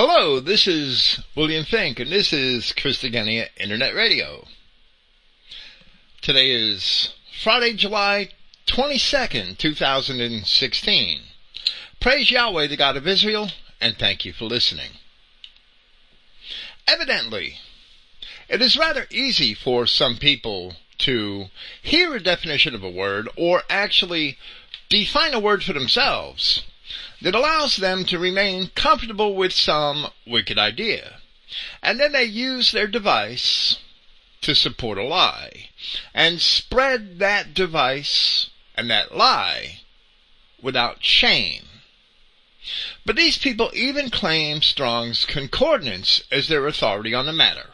Hello, this is William Finck, and this is Christogenea Internet Radio. Today is Friday, July 22nd, 2016. Praise Yahweh, the God of Israel, and thank you for listening. Evidently, it is rather easy for some people to hear a definition of a word or actually define a word for themselves that allows them to remain comfortable with some wicked idea. And then they use their device to support a lie and spread that device and that lie without shame. But these people even claim Strong's Concordance as their authority on the matter.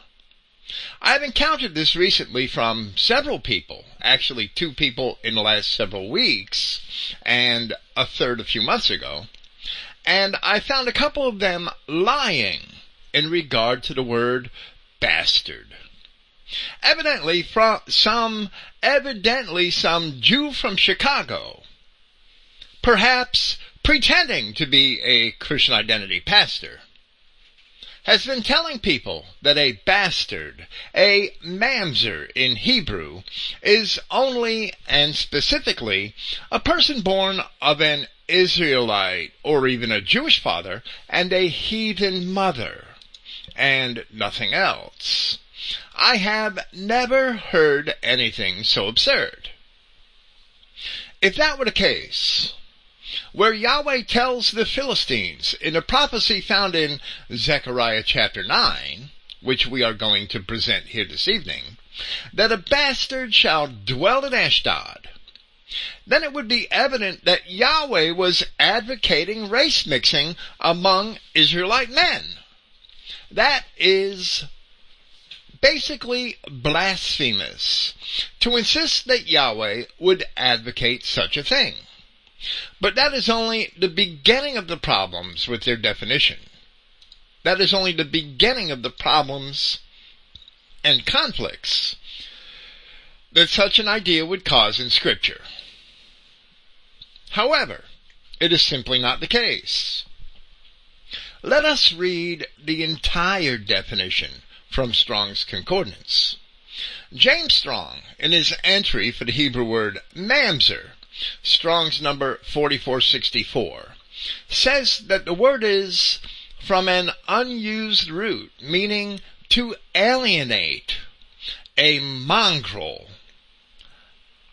I have encountered this recently from several people, actually two people in the last several weeks, and a third a few months ago, and I found a couple of them lying in regard to the word bastard. Evidently from some, evidently some Jew from Chicago, perhaps pretending to be a Christian identity pastor, has been telling people that a bastard, a mamzer in Hebrew, is only and specifically a person born of an Israelite or even a Jewish father and a heathen mother and nothing else. I have never heard anything so absurd. If that were the case, where Yahweh tells the Philistines in a prophecy found in Zechariah chapter 9, which we are going to present here this evening, that a bastard shall dwell in Ashdod, then it would be evident that Yahweh was advocating race mixing among Israelite men. That is basically blasphemous to insist that Yahweh would advocate such a thing. But that is only the beginning of the problems with their definition. That is only the beginning of the problems and conflicts that such an idea would cause in scripture. However, it is simply not the case. Let us read the entire definition from Strong's Concordance. James Strong, in his entry for the Hebrew word mamzer, Strong's number 4464, says that the word is from an unused root, meaning to alienate, a mongrel,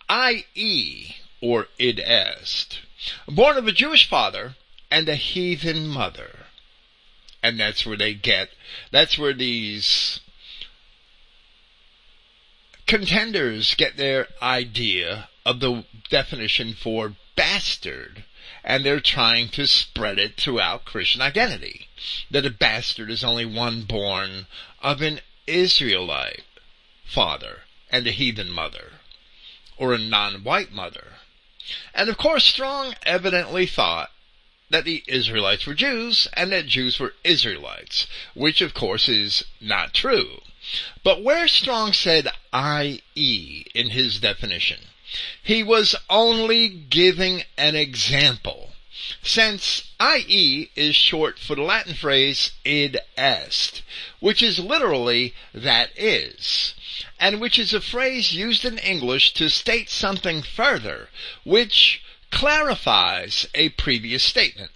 i.e., or id est, born of a Jewish father and a heathen mother. And that's where they get, that's where these contenders get their idea of the definition for bastard, and they're trying to spread it throughout Christian identity. That a bastard is only one born of an Israelite father and a heathen mother, or a non-white mother. And of course Strong evidently thought that the Israelites were Jews and that Jews were Israelites, which of course is not true. But where Strong said I.E. in his definition, he was only giving an example, since i.e. is short for the Latin phrase id est, which is literally that is, and which is a phrase used in English to state something further, which clarifies a previous statement.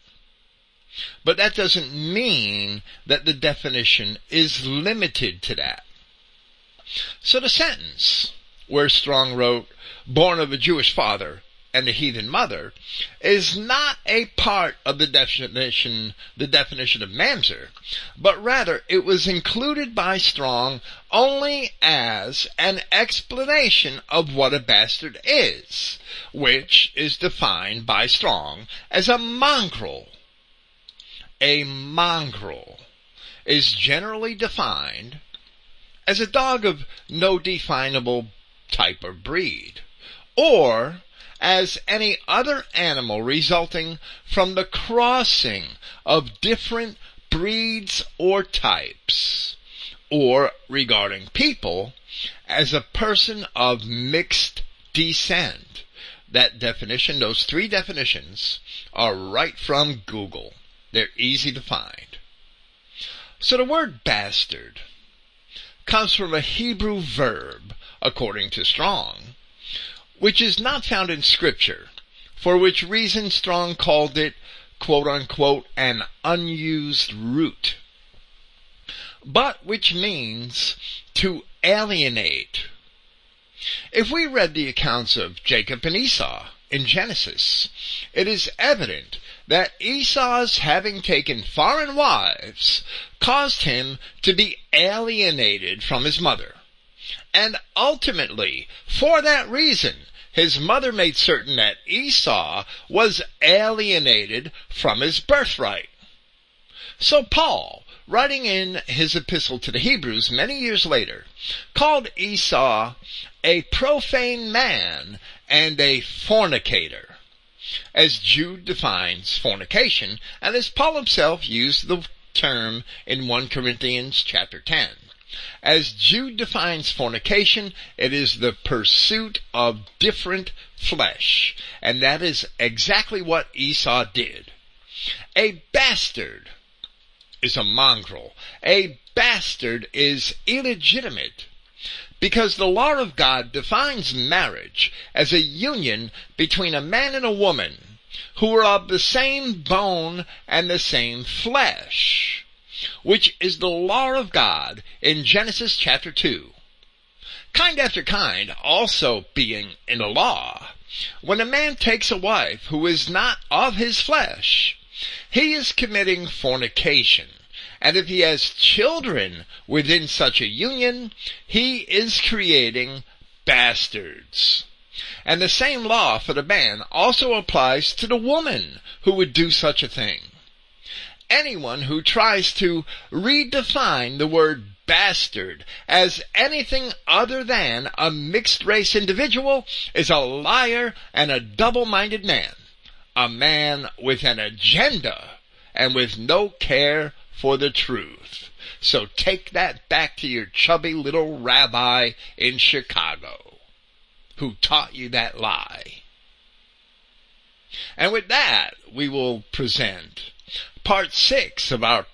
But that doesn't mean that the definition is limited to that. So the sentence, where Strong wrote, born of a Jewish father and a heathen mother, is not a part of the definition, the definition of mamzer, but rather it was included by Strong only as an explanation of what a bastard is, which is defined by Strong as a mongrel. A mongrel is generally defined as a dog of no definable type or breed or as any other animal resulting from the crossing of different breeds or types, or regarding people as a person of mixed descent. That definition, those three definitions, are right from Google. They're easy to find. So the word bastard comes from a Hebrew verb, according to Strong, which is not found in scripture, for which reason Strong called it quote unquote an unused root, but which means to alienate. If we read the accounts of Jacob and Esau in Genesis, it is evident that Esau's having taken foreign wives caused him to be alienated from his mother. And ultimately, for that reason, his mother made certain that Esau was alienated from his birthright. So Paul, writing in his epistle to the Hebrews many years later, called Esau a profane man and a fornicator, as Jude defines fornication, and as Paul himself used the term in 1 Corinthians chapter 10. As Jude defines fornication, it is the pursuit of different flesh. And that is exactly what Esau did. A bastard is a mongrel. A bastard is illegitimate. Because the law of God defines marriage as a union between a man and a woman who are of the same bone and the same flesh which is the law of God in Genesis chapter 2. Kind after kind also being in the law. When a man takes a wife who is not of his flesh, he is committing fornication. And if he has children within such a union, he is creating bastards. And the same law for the man also applies to the woman who would do such a thing anyone who tries to redefine the word bastard as anything other than a mixed race individual is a liar and a double-minded man. A man with an agenda and with no care for the truth. So take that back to your chubby little rabbi in Chicago who taught you that lie. And with that, we will present part six of our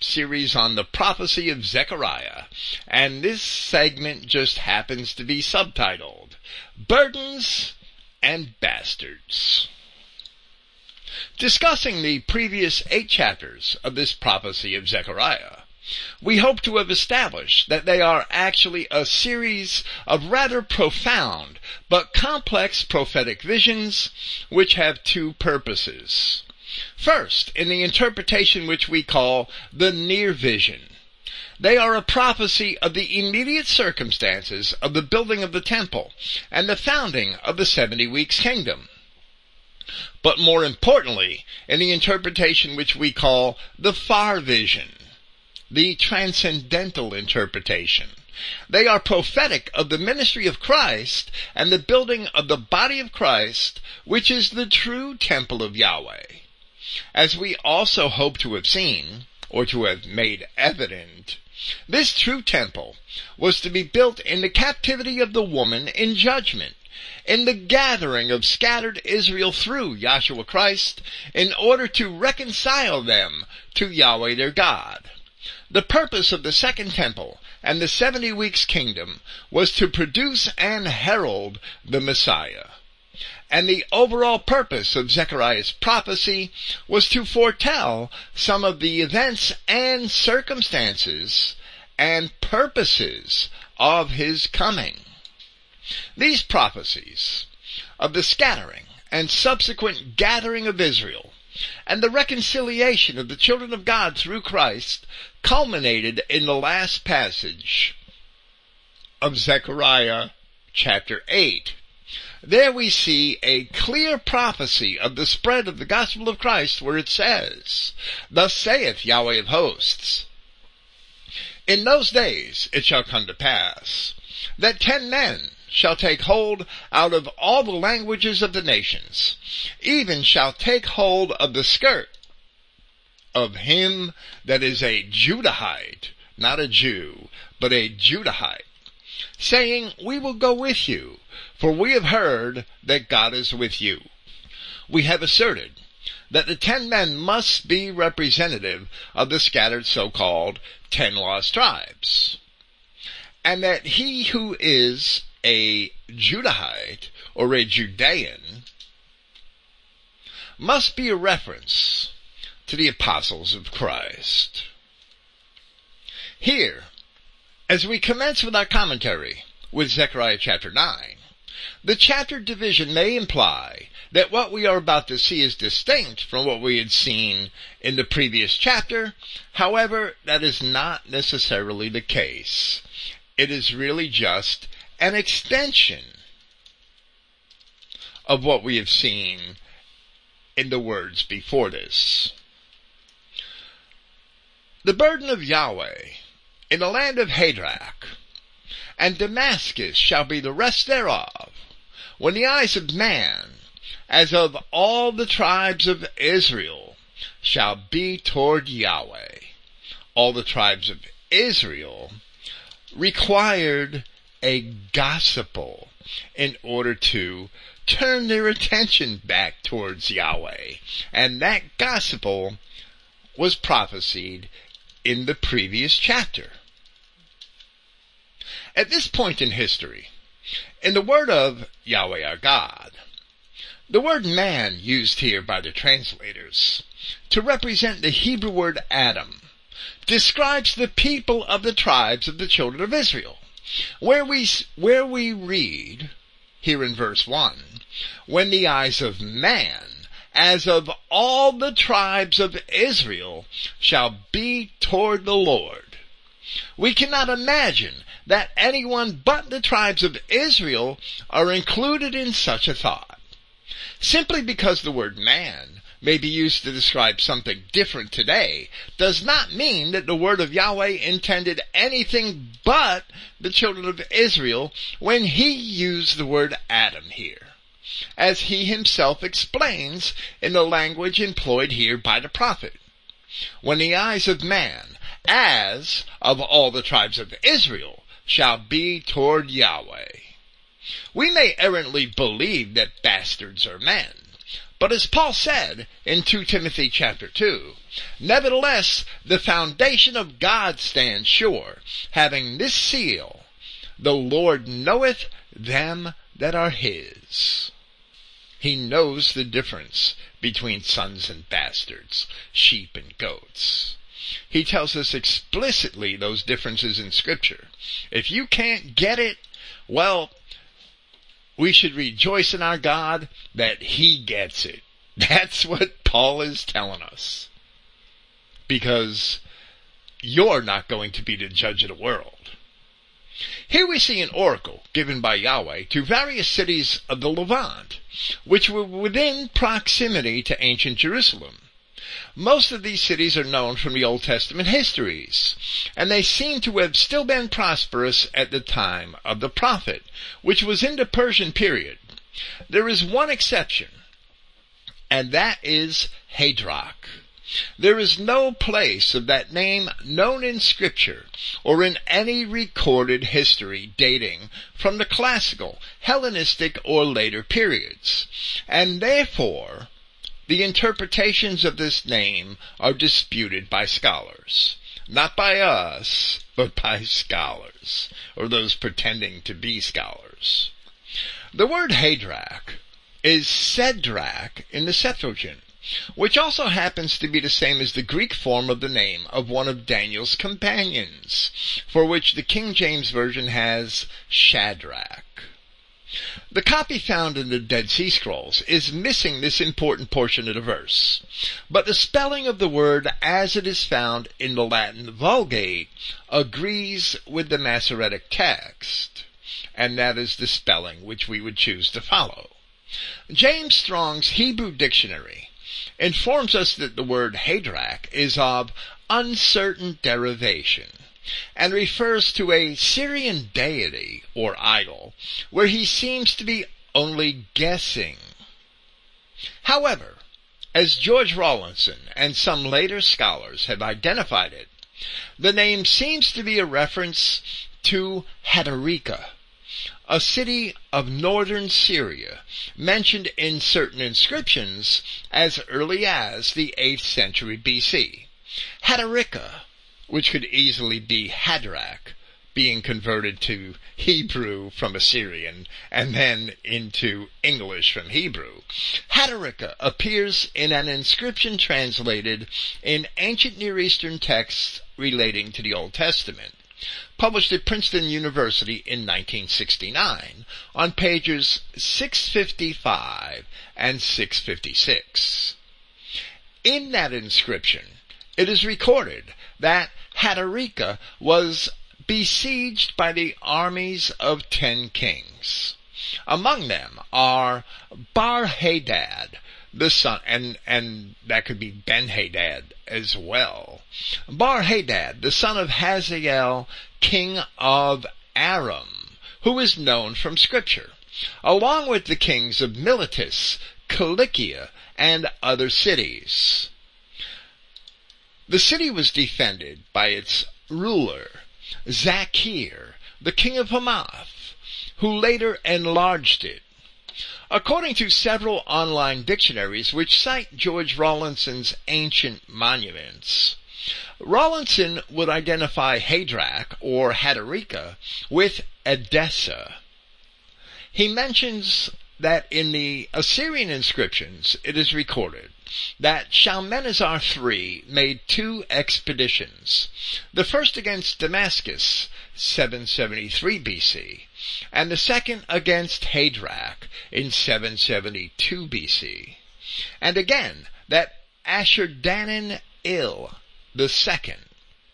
series on the prophecy of Zechariah. And this segment just happens to be subtitled Burdens and Bastards. Discussing the previous eight chapters of this prophecy of Zechariah, we hope to have established that they are actually a series of rather profound but complex prophetic visions which have two purposes. First, in the interpretation which we call the near vision. They are a prophecy of the immediate circumstances of the building of the temple and the founding of the 70 weeks kingdom. But more importantly, in the interpretation which we call the far vision, the transcendental interpretation. They are prophetic of the ministry of Christ and the building of the body of Christ, which is the true temple of Yahweh as we also hope to have seen, or to have made evident, this true temple was to be built in the captivity of the woman in judgment, in the gathering of scattered Israel through Yahshua Christ, in order to reconcile them to Yahweh their God. The purpose of the second temple and the 70 weeks kingdom was to produce and herald the Messiah. And the overall purpose of Zechariah's prophecy was to foretell some of the events and circumstances and purposes of his coming. These prophecies of the scattering and subsequent gathering of Israel and the reconciliation of the children of God through Christ culminated in the last passage of Zechariah chapter 8 there we see a clear prophecy of the spread of the gospel of Christ where it says, Thus saith Yahweh of hosts, In those days it shall come to pass that ten men shall take hold out of all the languages of the nations, even shall take hold of the skirt of him that is a Judahite, not a Jew, but a Judahite, saying, We will go with you, for we have heard that God is with you. We have asserted that the ten men must be representative of the scattered so-called ten lost tribes. And that he who is a Judahite or a Judean must be a reference to the apostles of Christ. Here, as we commence with our commentary with Zechariah chapter 9, the chapter division may imply that what we are about to see is distinct from what we had seen in the previous chapter. However, that is not necessarily the case. It is really just an extension of what we have seen in the words before this. The burden of Yahweh in the land of Hadrach, and Damascus shall be the rest thereof, when the eyes of man, as of all the tribes of Israel, shall be toward Yahweh. All the tribes of Israel required a gospel in order to turn their attention back towards Yahweh. And that gospel was prophesied in the previous chapter. At this point in history, in the word of Yahweh our God, the word man used here by the translators to represent the Hebrew word Adam describes the people of the tribes of the children of Israel. Where we, where we read, here in verse 1, when the eyes of man, as of all the tribes of Israel, shall be toward the Lord. We cannot imagine that anyone but the tribes of Israel are included in such a thought. Simply because the word man may be used to describe something different today does not mean that the word of Yahweh intended anything but the children of Israel when he used the word Adam here. As he himself explains in the language employed here by the prophet. When the eyes of man, as of all the tribes of Israel, shall be toward Yahweh. We may errantly believe that bastards are men. But as Paul said in 2 Timothy chapter 2, nevertheless the foundation of God stands sure, having this seal, the Lord knoweth them that are his. He knows the difference between sons and bastards, sheep and goats. He tells us explicitly those differences in scripture. If you can't get it, well, we should rejoice in our God that He gets it. That's what Paul is telling us. Because you're not going to be the judge of the world. Here we see an oracle given by Yahweh to various cities of the Levant, which were within proximity to ancient Jerusalem. Most of these cities are known from the Old Testament histories, and they seem to have still been prosperous at the time of the prophet, which was in the Persian period. There is one exception, and that is Hadrach. There is no place of that name known in scripture or in any recorded history dating from the classical, Hellenistic, or later periods. And therefore, the interpretations of this name are disputed by scholars. Not by us, but by scholars, or those pretending to be scholars. The word Hadrach is Sedrach in the Septuagint, which also happens to be the same as the Greek form of the name of one of Daniel's companions, for which the King James Version has Shadrach. The copy found in the Dead Sea Scrolls is missing this important portion of the verse. But the spelling of the word as it is found in the Latin Vulgate agrees with the Masoretic text. And that is the spelling which we would choose to follow. James Strong's Hebrew Dictionary informs us that the word Hadrach is of uncertain derivation and refers to a Syrian deity or idol where he seems to be only guessing. However, as George Rawlinson and some later scholars have identified it, the name seems to be a reference to Hadarika, a city of northern Syria, mentioned in certain inscriptions as early as the 8th century BC. Hadarika, which could easily be Hadrach, being converted to Hebrew from Assyrian and then into English from Hebrew. Hadarika appears in an inscription translated in ancient Near Eastern texts relating to the Old Testament, published at Princeton University in 1969 on pages 655 and 656. In that inscription, it is recorded that Hadarika was besieged by the armies of ten kings. Among them are Bar-Hadad, the son, and, and that could be Ben-Hadad as well. Bar-Hadad, the son of Hazael, king of Aram, who is known from scripture, along with the kings of Miletus, Cilicia, and other cities. The city was defended by its ruler, Zakir, the king of Hamath, who later enlarged it. According to several online dictionaries which cite George Rawlinson's ancient monuments, Rawlinson would identify Hadrach or Hadarika with Edessa. He mentions that in the Assyrian inscriptions it is recorded that Shalmaneser III made two expeditions. The first against Damascus, 773 BC, and the second against Hadrach in 772 BC. And again, that Ashurdanin Il the second,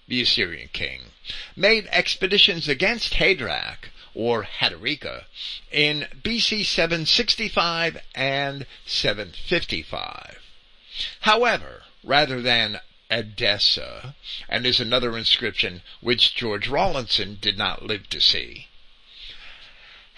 the Assyrian king, made expeditions against Hadrach or Hadarika in BC 765 and 755. However, rather than Edessa, and is another inscription which George Rawlinson did not live to see.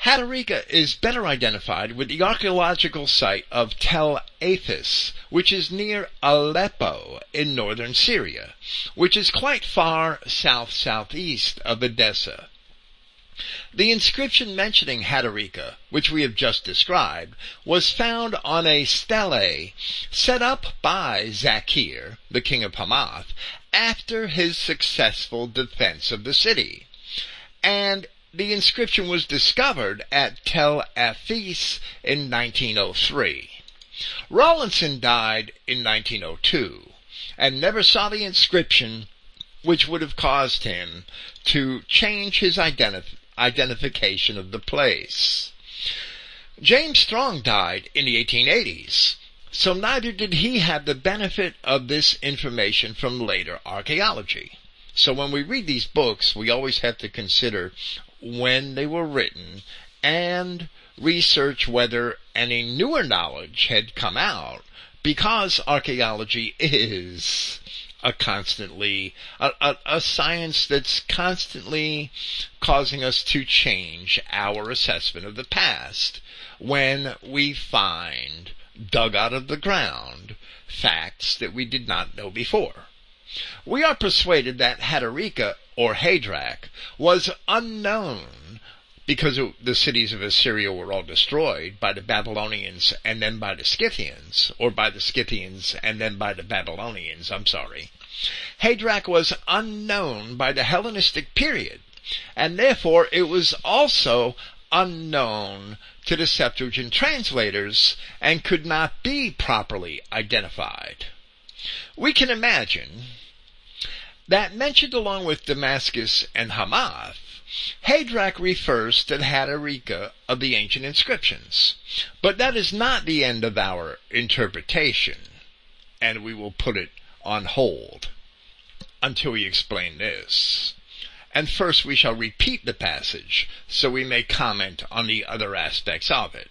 Hadarika is better identified with the archaeological site of Tel Afis, which is near Aleppo in northern Syria, which is quite far south-southeast of Edessa. The inscription mentioning Hadarika, which we have just described, was found on a stele set up by Zakir, the king of Hamath, after his successful defense of the city. And the inscription was discovered at Tel Afis in 1903. Rawlinson died in 1902 and never saw the inscription which would have caused him to change his identity identification of the place. James Strong died in the 1880s, so neither did he have the benefit of this information from later archaeology. So when we read these books, we always have to consider when they were written and research whether any newer knowledge had come out because archaeology is a constantly a, a, a, science that's constantly causing us to change our assessment of the past when we find dug out of the ground facts that we did not know before. We are persuaded that Hadarika or Hadrach was unknown because the cities of Assyria were all destroyed by the Babylonians and then by the Scythians, or by the Scythians and then by the Babylonians, I'm sorry. Hadrach was unknown by the Hellenistic period, and therefore it was also unknown to the Septuagint translators and could not be properly identified. We can imagine that mentioned along with Damascus and Hamath Hadrach refers to the Hadarika of the ancient inscriptions. But that is not the end of our interpretation, and we will put it on hold until we explain this. And first we shall repeat the passage so we may comment on the other aspects of it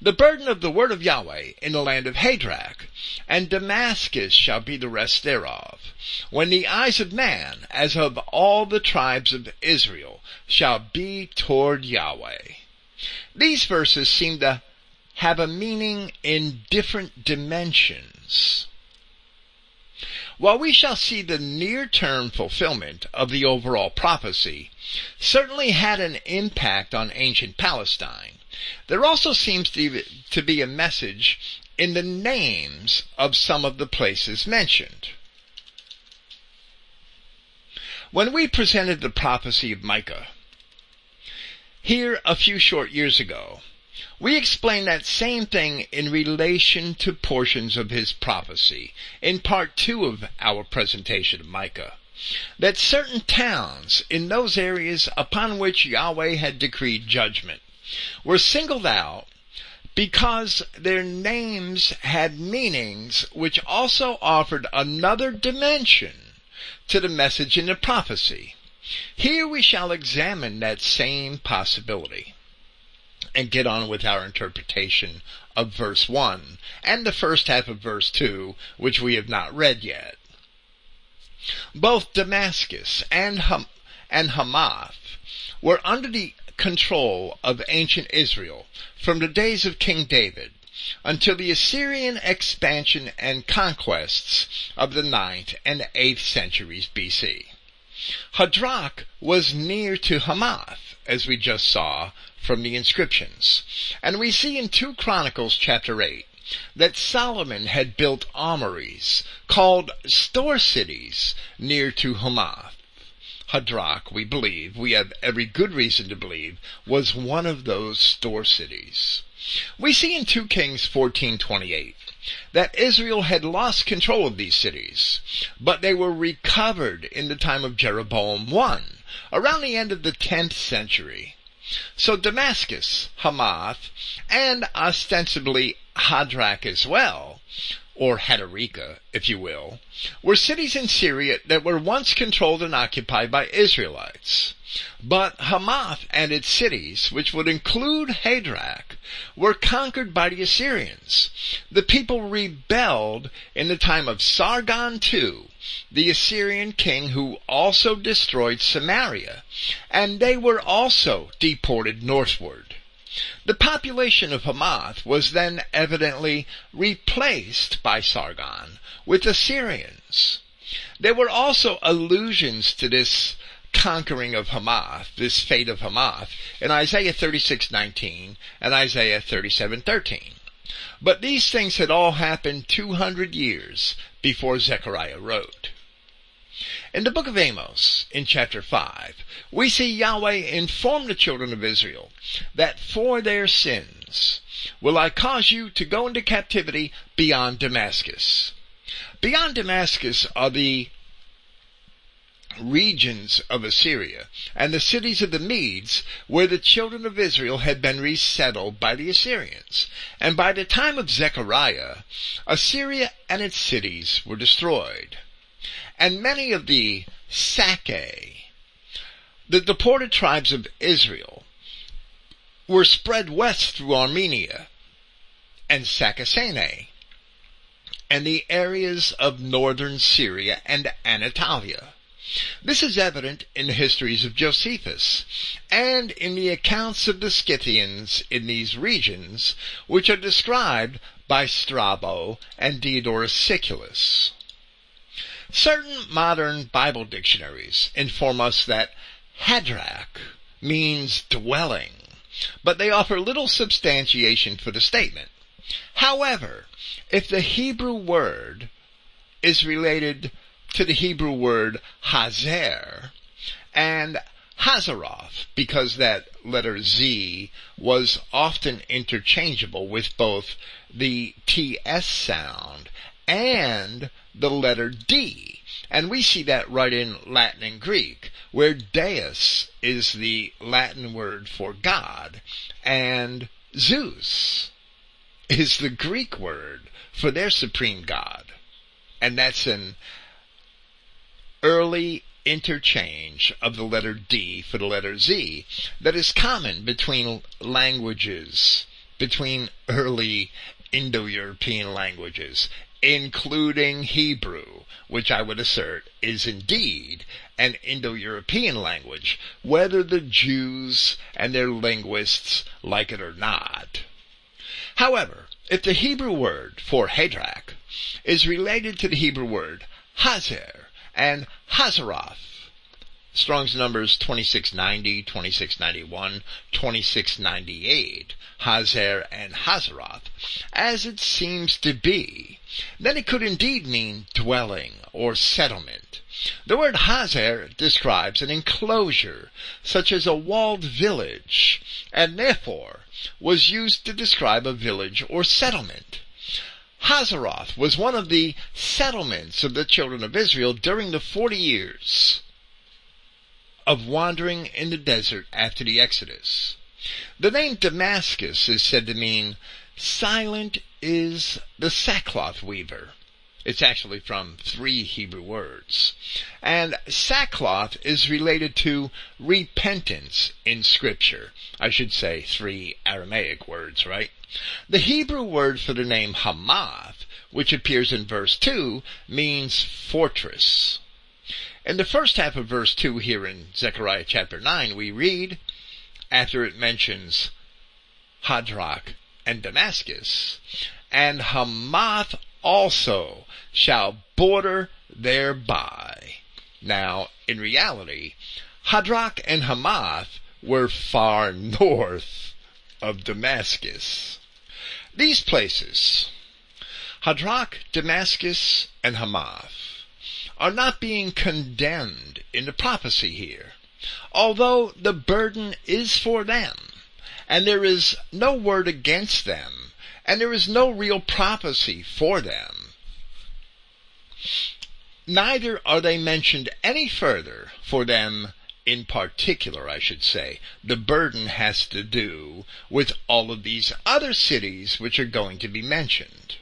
the burden of the word of Yahweh in the land of Hadrach, and Damascus shall be the rest thereof. When the eyes of man, as of all the tribes of Israel, shall be toward Yahweh. These verses seem to have a meaning in different dimensions. while we shall see the near-term fulfillment of the overall prophecy, certainly had an impact on ancient Palestine. There also seems to be a message in the names of some of the places mentioned. When we presented the prophecy of Micah, here a few short years ago, we explained that same thing in relation to portions of his prophecy in part two of our presentation of Micah. That certain towns in those areas upon which Yahweh had decreed judgment were singled out because their names had meanings which also offered another dimension to the message in the prophecy. Here we shall examine that same possibility and get on with our interpretation of verse 1 and the first half of verse 2, which we have not read yet. Both Damascus and, Ham- and Hamath were under the control of ancient Israel from the days of King David until the Assyrian expansion and conquests of the 9th and 8th centuries BC. Hadrach was near to Hamath, as we just saw from the inscriptions. And we see in 2 Chronicles chapter 8 that Solomon had built armories called store cities near to Hamath. Hadrach, we believe, we have every good reason to believe, was one of those store cities. We see in 2 Kings 14:28 that Israel had lost control of these cities, but they were recovered in the time of Jeroboam I, around the end of the 10th century. So Damascus, Hamath, and ostensibly Hadrach as well, or Hadarika, if you will, were cities in Syria that were once controlled and occupied by Israelites. But Hamath and its cities, which would include Hadrach, were conquered by the Assyrians. The people rebelled in the time of Sargon II, the Assyrian king who also destroyed Samaria, and they were also deported northward. The population of Hamath was then evidently replaced by Sargon with Assyrians. There were also allusions to this conquering of Hamath, this fate of Hamath, in Isaiah 36:19 and Isaiah 37:13. But these things had all happened 200 years before Zechariah wrote. In the book of Amos, in chapter 5, we see Yahweh inform the children of Israel that for their sins will I cause you to go into captivity beyond Damascus. Beyond Damascus are the regions of Assyria and the cities of the Medes where the children of Israel had been resettled by the Assyrians. And by the time of Zechariah, Assyria and its cities were destroyed. And many of the Sake, the deported tribes of Israel, were spread west through Armenia and Sakasene and the areas of northern Syria and Anatolia. This is evident in the histories of Josephus and in the accounts of the Scythians in these regions, which are described by Strabo and Diodorus Siculus. Certain modern Bible dictionaries inform us that Hadrach means dwelling, but they offer little substantiation for the statement. However, if the Hebrew word is related to the Hebrew word hazer and Hazaroth because that letter Z was often interchangeable with both the TS sound and the letter D. And we see that right in Latin and Greek, where Deus is the Latin word for God, and Zeus is the Greek word for their supreme God. And that's an early interchange of the letter D for the letter Z that is common between languages, between early Indo-European languages, including Hebrew, which I would assert is indeed an Indo-European language, whether the Jews and their linguists like it or not. However, if the Hebrew word for Hadrach is related to the Hebrew word Hazer, and Hazeroth. Strong's numbers 2690, 2691, 2698, Hazer and Hazaroth, as it seems to be, then it could indeed mean dwelling or settlement. The word Hazer describes an enclosure, such as a walled village, and therefore was used to describe a village or settlement. Hazaroth was one of the settlements of the children of Israel during the forty years of wandering in the desert after the Exodus. The name Damascus is said to mean silent is the sackcloth weaver. It's actually from three Hebrew words. And sackcloth is related to repentance in scripture. I should say three Aramaic words, right? The Hebrew word for the name Hamath, which appears in verse 2, means fortress. In the first half of verse 2 here in Zechariah chapter 9, we read, after it mentions Hadrach and Damascus, and Hamath also shall border thereby. Now, in reality, Hadrach and Hamath were far north of Damascus. These places, Hadrach, Damascus, and Hamath, are not being condemned in the prophecy here, although the burden is for them, and there is no word against them, and there is no real prophecy for them. Neither are they mentioned any further for them in particular, I should say. The burden has to do with all of these other cities which are going to be mentioned.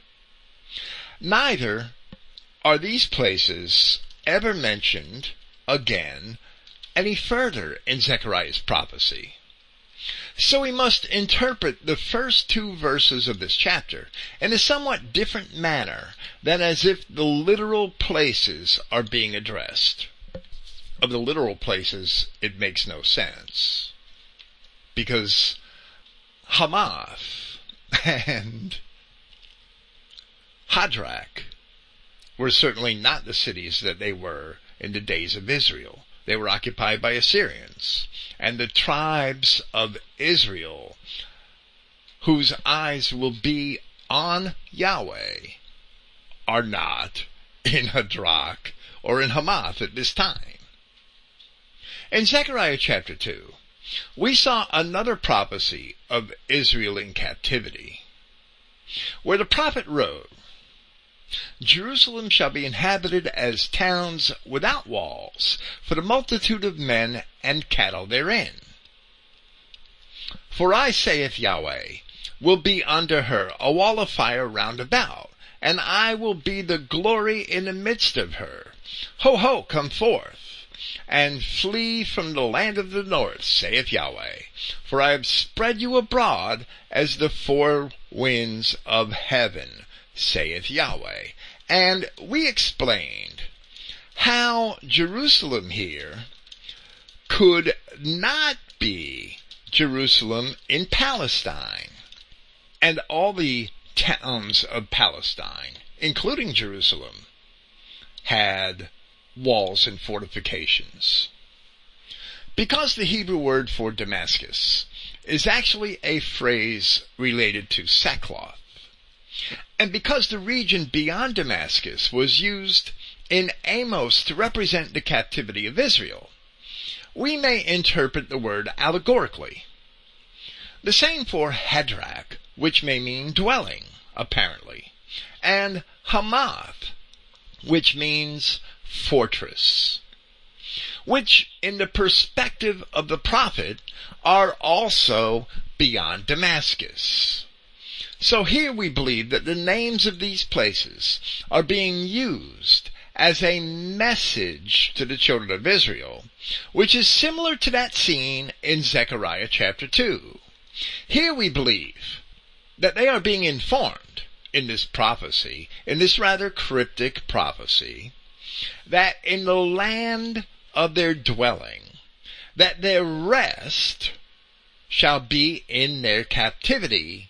Neither are these places ever mentioned again any further in Zechariah's prophecy? So we must interpret the first two verses of this chapter in a somewhat different manner than as if the literal places are being addressed. Of the literal places, it makes no sense. Because Hamath and Hadrach were certainly not the cities that they were in the days of Israel. They were occupied by Assyrians. And the tribes of Israel, whose eyes will be on Yahweh, are not in Hadrach or in Hamath at this time. In Zechariah chapter 2, we saw another prophecy of Israel in captivity, where the prophet wrote, Jerusalem shall be inhabited as towns without walls, for the multitude of men and cattle therein. For I, saith Yahweh, will be unto her a wall of fire round about, and I will be the glory in the midst of her. Ho, ho, come forth, and flee from the land of the north, saith Yahweh. For I have spread you abroad as the four winds of heaven saith Yahweh. And we explained how Jerusalem here could not be Jerusalem in Palestine. And all the towns of Palestine, including Jerusalem, had walls and fortifications. Because the Hebrew word for Damascus is actually a phrase related to sackcloth, and because the region beyond Damascus was used in Amos to represent the captivity of Israel, we may interpret the word allegorically. The same for Hadrach, which may mean dwelling, apparently, and Hamath, which means fortress, which in the perspective of the prophet are also beyond Damascus. So here we believe that the names of these places are being used as a message to the children of Israel, which is similar to that seen in Zechariah chapter 2. Here we believe that they are being informed in this prophecy, in this rather cryptic prophecy, that in the land of their dwelling, that their rest shall be in their captivity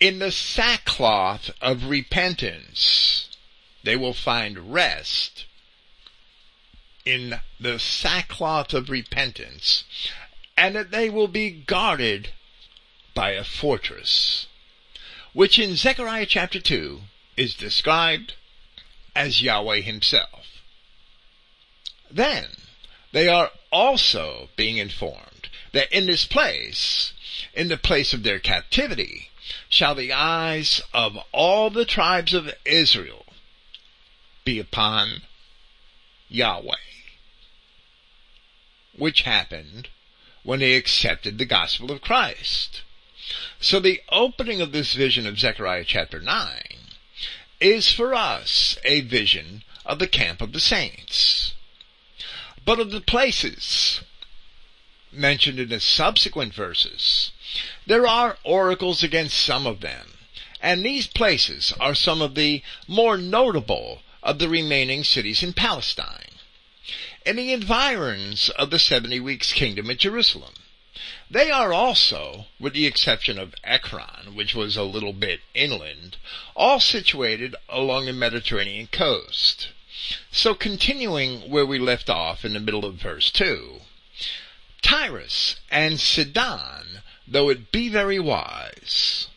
in the sackcloth of repentance. they will find rest in the sackcloth of repentance, and that they will be guarded by a fortress, which in Zechariah chapter 2 is described as Yahweh himself. Then they are also being informed that in this place, in the place of their captivity, shall the eyes of all the tribes of Israel be upon Yahweh, which happened when they accepted the gospel of Christ. So the opening of this vision of Zechariah chapter 9 is for us a vision of the camp of the saints. But of the places mentioned in the subsequent verses, there are oracles against some of them, and these places are some of the more notable of the remaining cities in Palestine. In the environs of the 70 weeks kingdom at Jerusalem. They are also, with the exception of Ekron, which was a little bit inland, all situated along the Mediterranean coast. So continuing where we left off in the middle of verse 2, Tyrus and Sidon, though it be very wise,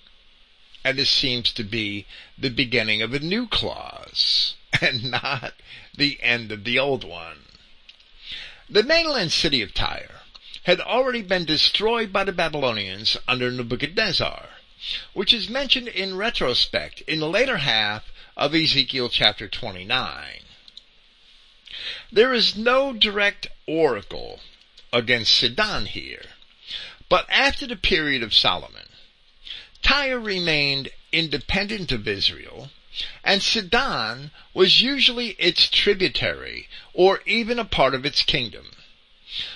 and this seems to be the beginning of a new clause, and not the end of the old one. The mainland city of Tyre had already been destroyed by the Babylonians under Nebuchadnezzar, which is mentioned in retrospect in the later half of Ezekiel chapter 29. There is no direct oracle against Sidon here, but after the period of Solomon, Tyre remained independent of Israel, and Sidon was usually its tributary or even a part of its kingdom.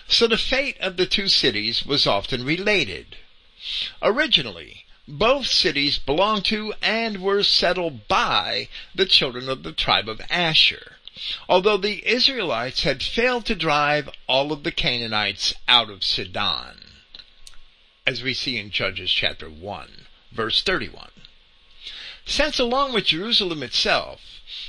So the fate of the two cities was often related. Originally, both cities belonged to and were settled by the children of the tribe of Asher, although the Israelites had failed to drive all of the Canaanites out of Sidon, as we see in Judges chapter 1 verse 31. Since along with Jerusalem itself,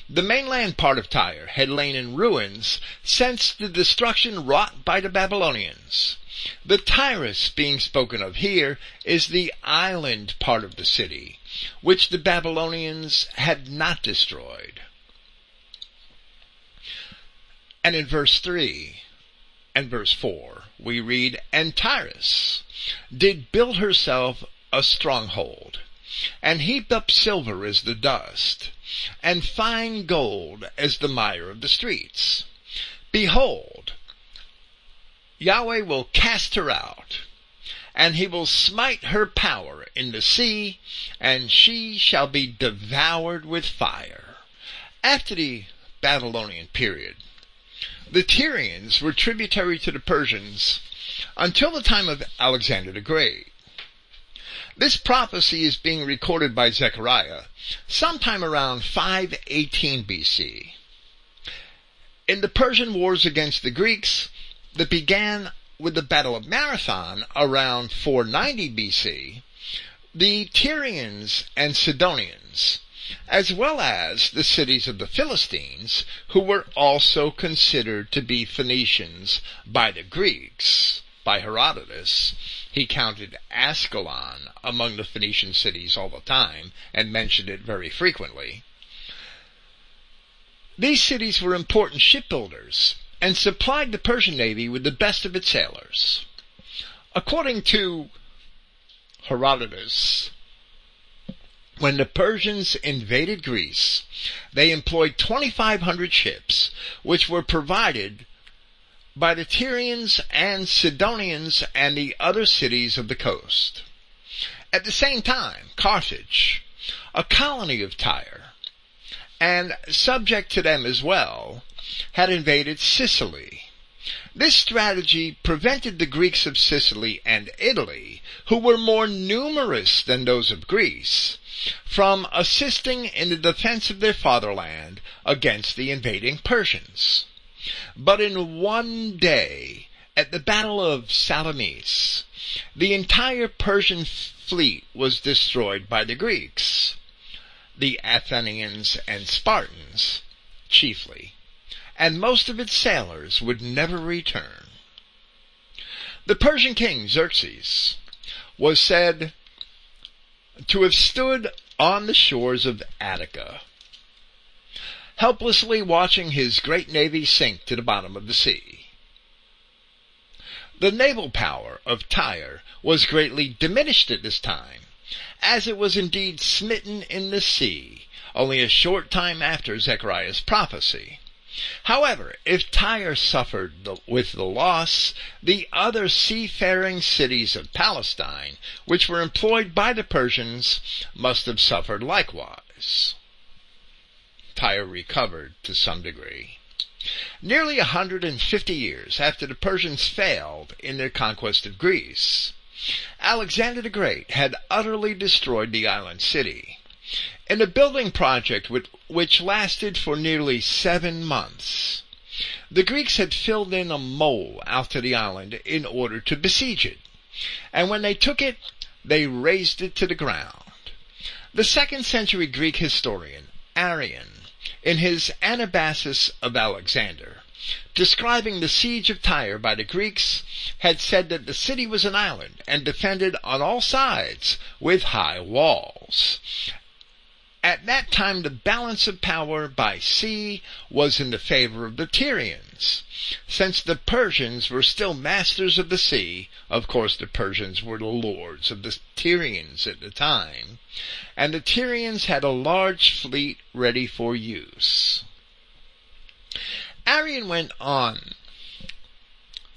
the mainland part of Tyre had lain in ruins since the destruction wrought by the Babylonians. The Tyrus being spoken of here is the island part of the city, which the Babylonians had not destroyed. And in verse 3 and verse 4, we read, And Tyrus did build herself a stronghold, and heaped up silver as the dust, and fine gold as the mire of the streets. Behold, Yahweh will cast her out, and he will smite her power in the sea, and she shall be devoured with fire. After the Babylonian period, the Tyrians were tributary to the Persians until the time of Alexander the Great. This prophecy is being recorded by Zechariah sometime around 518 BC. In the Persian wars against the Greeks that began with the Battle of Marathon around 490 BC, the Tyrians and Sidonians, as well as the cities of the Philistines, who were also considered to be Phoenicians by the Greeks, by Herodotus, he counted Ascalon among the Phoenician cities all the time and mentioned it very frequently. These cities were important shipbuilders and supplied the Persian navy with the best of its sailors. According to Herodotus, when the Persians invaded Greece, they employed 2,500 ships, which were provided by the Tyrians and Sidonians and the other cities of the coast. At the same time, Carthage, a colony of Tyre, and subject to them as well, had invaded Sicily. This strategy prevented the Greeks of Sicily and Italy, who were more numerous than those of Greece, from assisting in the defense of their fatherland against the invading Persians. But in one day, at the Battle of Salamis, the entire Persian fleet was destroyed by the Greeks. the Athenians and Spartans, chiefly, and most of its sailors would never return. The Persian king Xerxes was said to have stood on the shores of Attica, helplessly watching his great navy sink to the bottom of the sea. The naval power of Tyre was greatly diminished at this time, as it was indeed smitten in the sea, only a short time after Zechariah's prophecy. However, if Tyre suffered the, with the loss, the other seafaring cities of Palestine, which were employed by the Persians, must have suffered likewise. Tyre recovered to some degree. Nearly a hundred and fifty years after the Persians failed in their conquest of Greece, Alexander the Great had utterly destroyed the island city. In a building project which lasted for nearly seven months, the Greeks had filled in a mole out to the island in order to besiege it. And when they took it, they razed it to the ground. The second century Greek historian, Arrian, in his Anabasis of Alexander, describing the siege of Tyre by the Greeks, had said that the city was an island and defended on all sides with high walls. At that time, the balance of power by sea was in the favor of the Tyrians. Since the Persians were still masters of the sea, of course the Persians were the lords of the Tyrians at the time, and the Tyrians had a large fleet ready for use. Arrian went on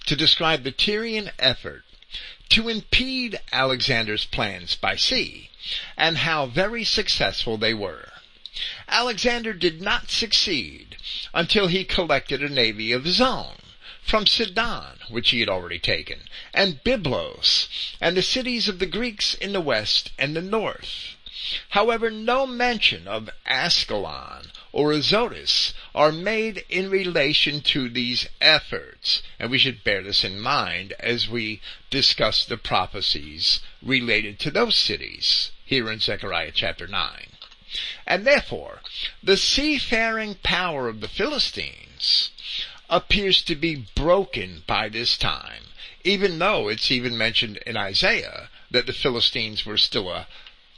to describe the Tyrian effort to impede Alexander's plans by sea, and how very successful they were. Alexander did not succeed until he collected a navy of his own from Sidon, which he had already taken, and Byblos, and the cities of the Greeks in the west and the north. However, no mention of Ascalon or Azotus are made in relation to these efforts, and we should bear this in mind as we discuss the prophecies related to those cities here in Zechariah chapter 9. And therefore, the seafaring power of the Philistines appears to be broken by this time, even though it's even mentioned in Isaiah that the Philistines were still a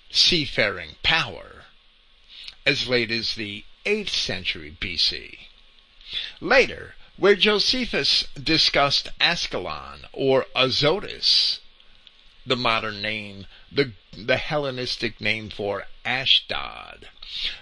seafaring power as late as the 8th century BC. Later, where Josephus discussed Ascalon or Azotus, the modern name, the, the Hellenistic name for Ashdod.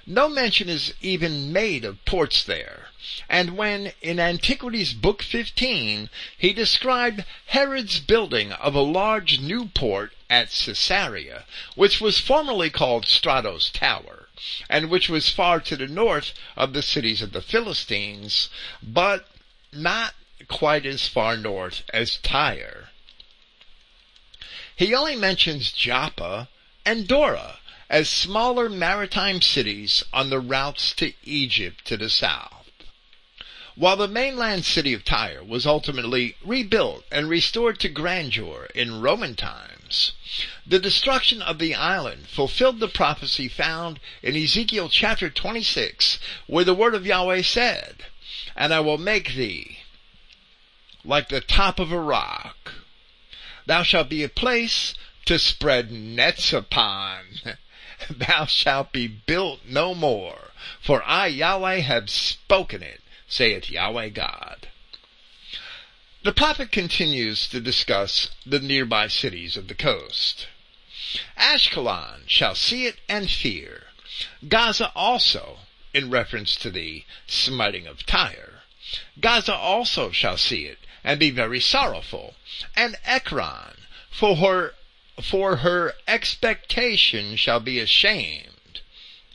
No mention is even made of ports there. And when, in Antiquities Book 15, he described Herod's building of a large new port at Caesarea, which was formerly called Strato's Tower, and which was far to the north of the cities of the Philistines, but not quite as far north as Tyre. He only mentions Joppa and Dora as smaller maritime cities on the routes to Egypt to the south. While the mainland city of Tyre was ultimately rebuilt and restored to grandeur in Roman times, the destruction of the island fulfilled the prophecy found in Ezekiel chapter 26, where the word of Yahweh said, And I will make thee like the top of a rock. Thou shalt be a place to spread nets upon. Thou shalt be built no more, for I, Yahweh, have spoken it saith Yahweh God. The prophet continues to discuss the nearby cities of the coast. Ashkelon shall see it and fear. Gaza also, in reference to the smiting of Tyre. Gaza also shall see it and be very sorrowful. And Ekron, for her, for her expectation shall be ashamed.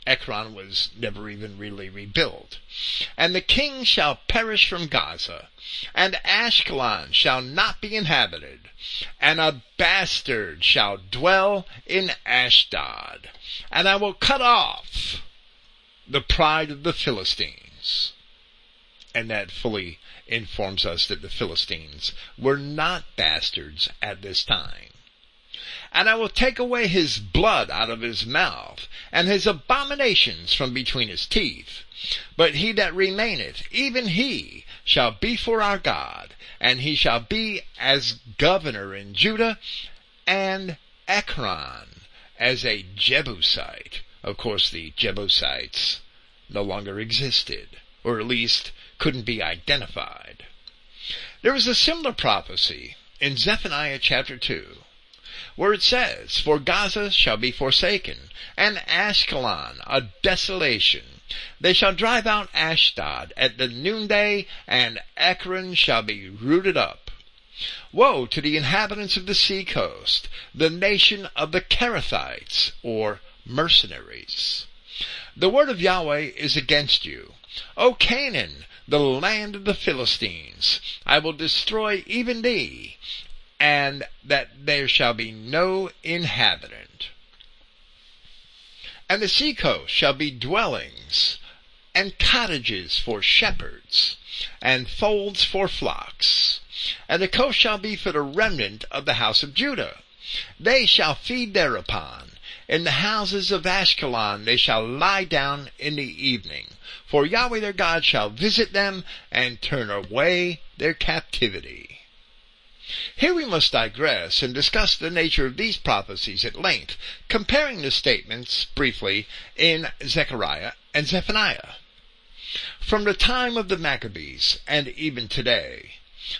Ekron was never even really rebuilt. And the king shall perish from Gaza, and Ashkelon shall not be inhabited, and a bastard shall dwell in Ashdod, and I will cut off the pride of the Philistines. And that fully informs us that the Philistines were not bastards at this time. And I will take away his blood out of his mouth, and his abominations from between his teeth. But he that remaineth, even he, shall be for our God, and he shall be as governor in Judah, and Ekron as a Jebusite. Of course, the Jebusites no longer existed, or at least couldn't be identified. There is a similar prophecy in Zephaniah chapter 2, where it says, For Gaza shall be forsaken, and Ashkelon a desolation. They shall drive out Ashdod at the noonday, and Ekron shall be rooted up. Woe to the inhabitants of the sea coast, the nation of the Cherethites, or mercenaries. The word of Yahweh is against you. O Canaan, the land of the Philistines, I will destroy even thee, and that there shall be no inhabitant. And the seacoast shall be dwellings, and cottages for shepherds, and folds for flocks. And the coast shall be for the remnant of the house of Judah. They shall feed thereupon, in the houses of Ashkelon they shall lie down in the evening, for Yahweh their God shall visit them and turn away their captivity. Here we must digress and discuss the nature of these prophecies at length, comparing the statements briefly in Zechariah and Zephaniah. From the time of the Maccabees and even today,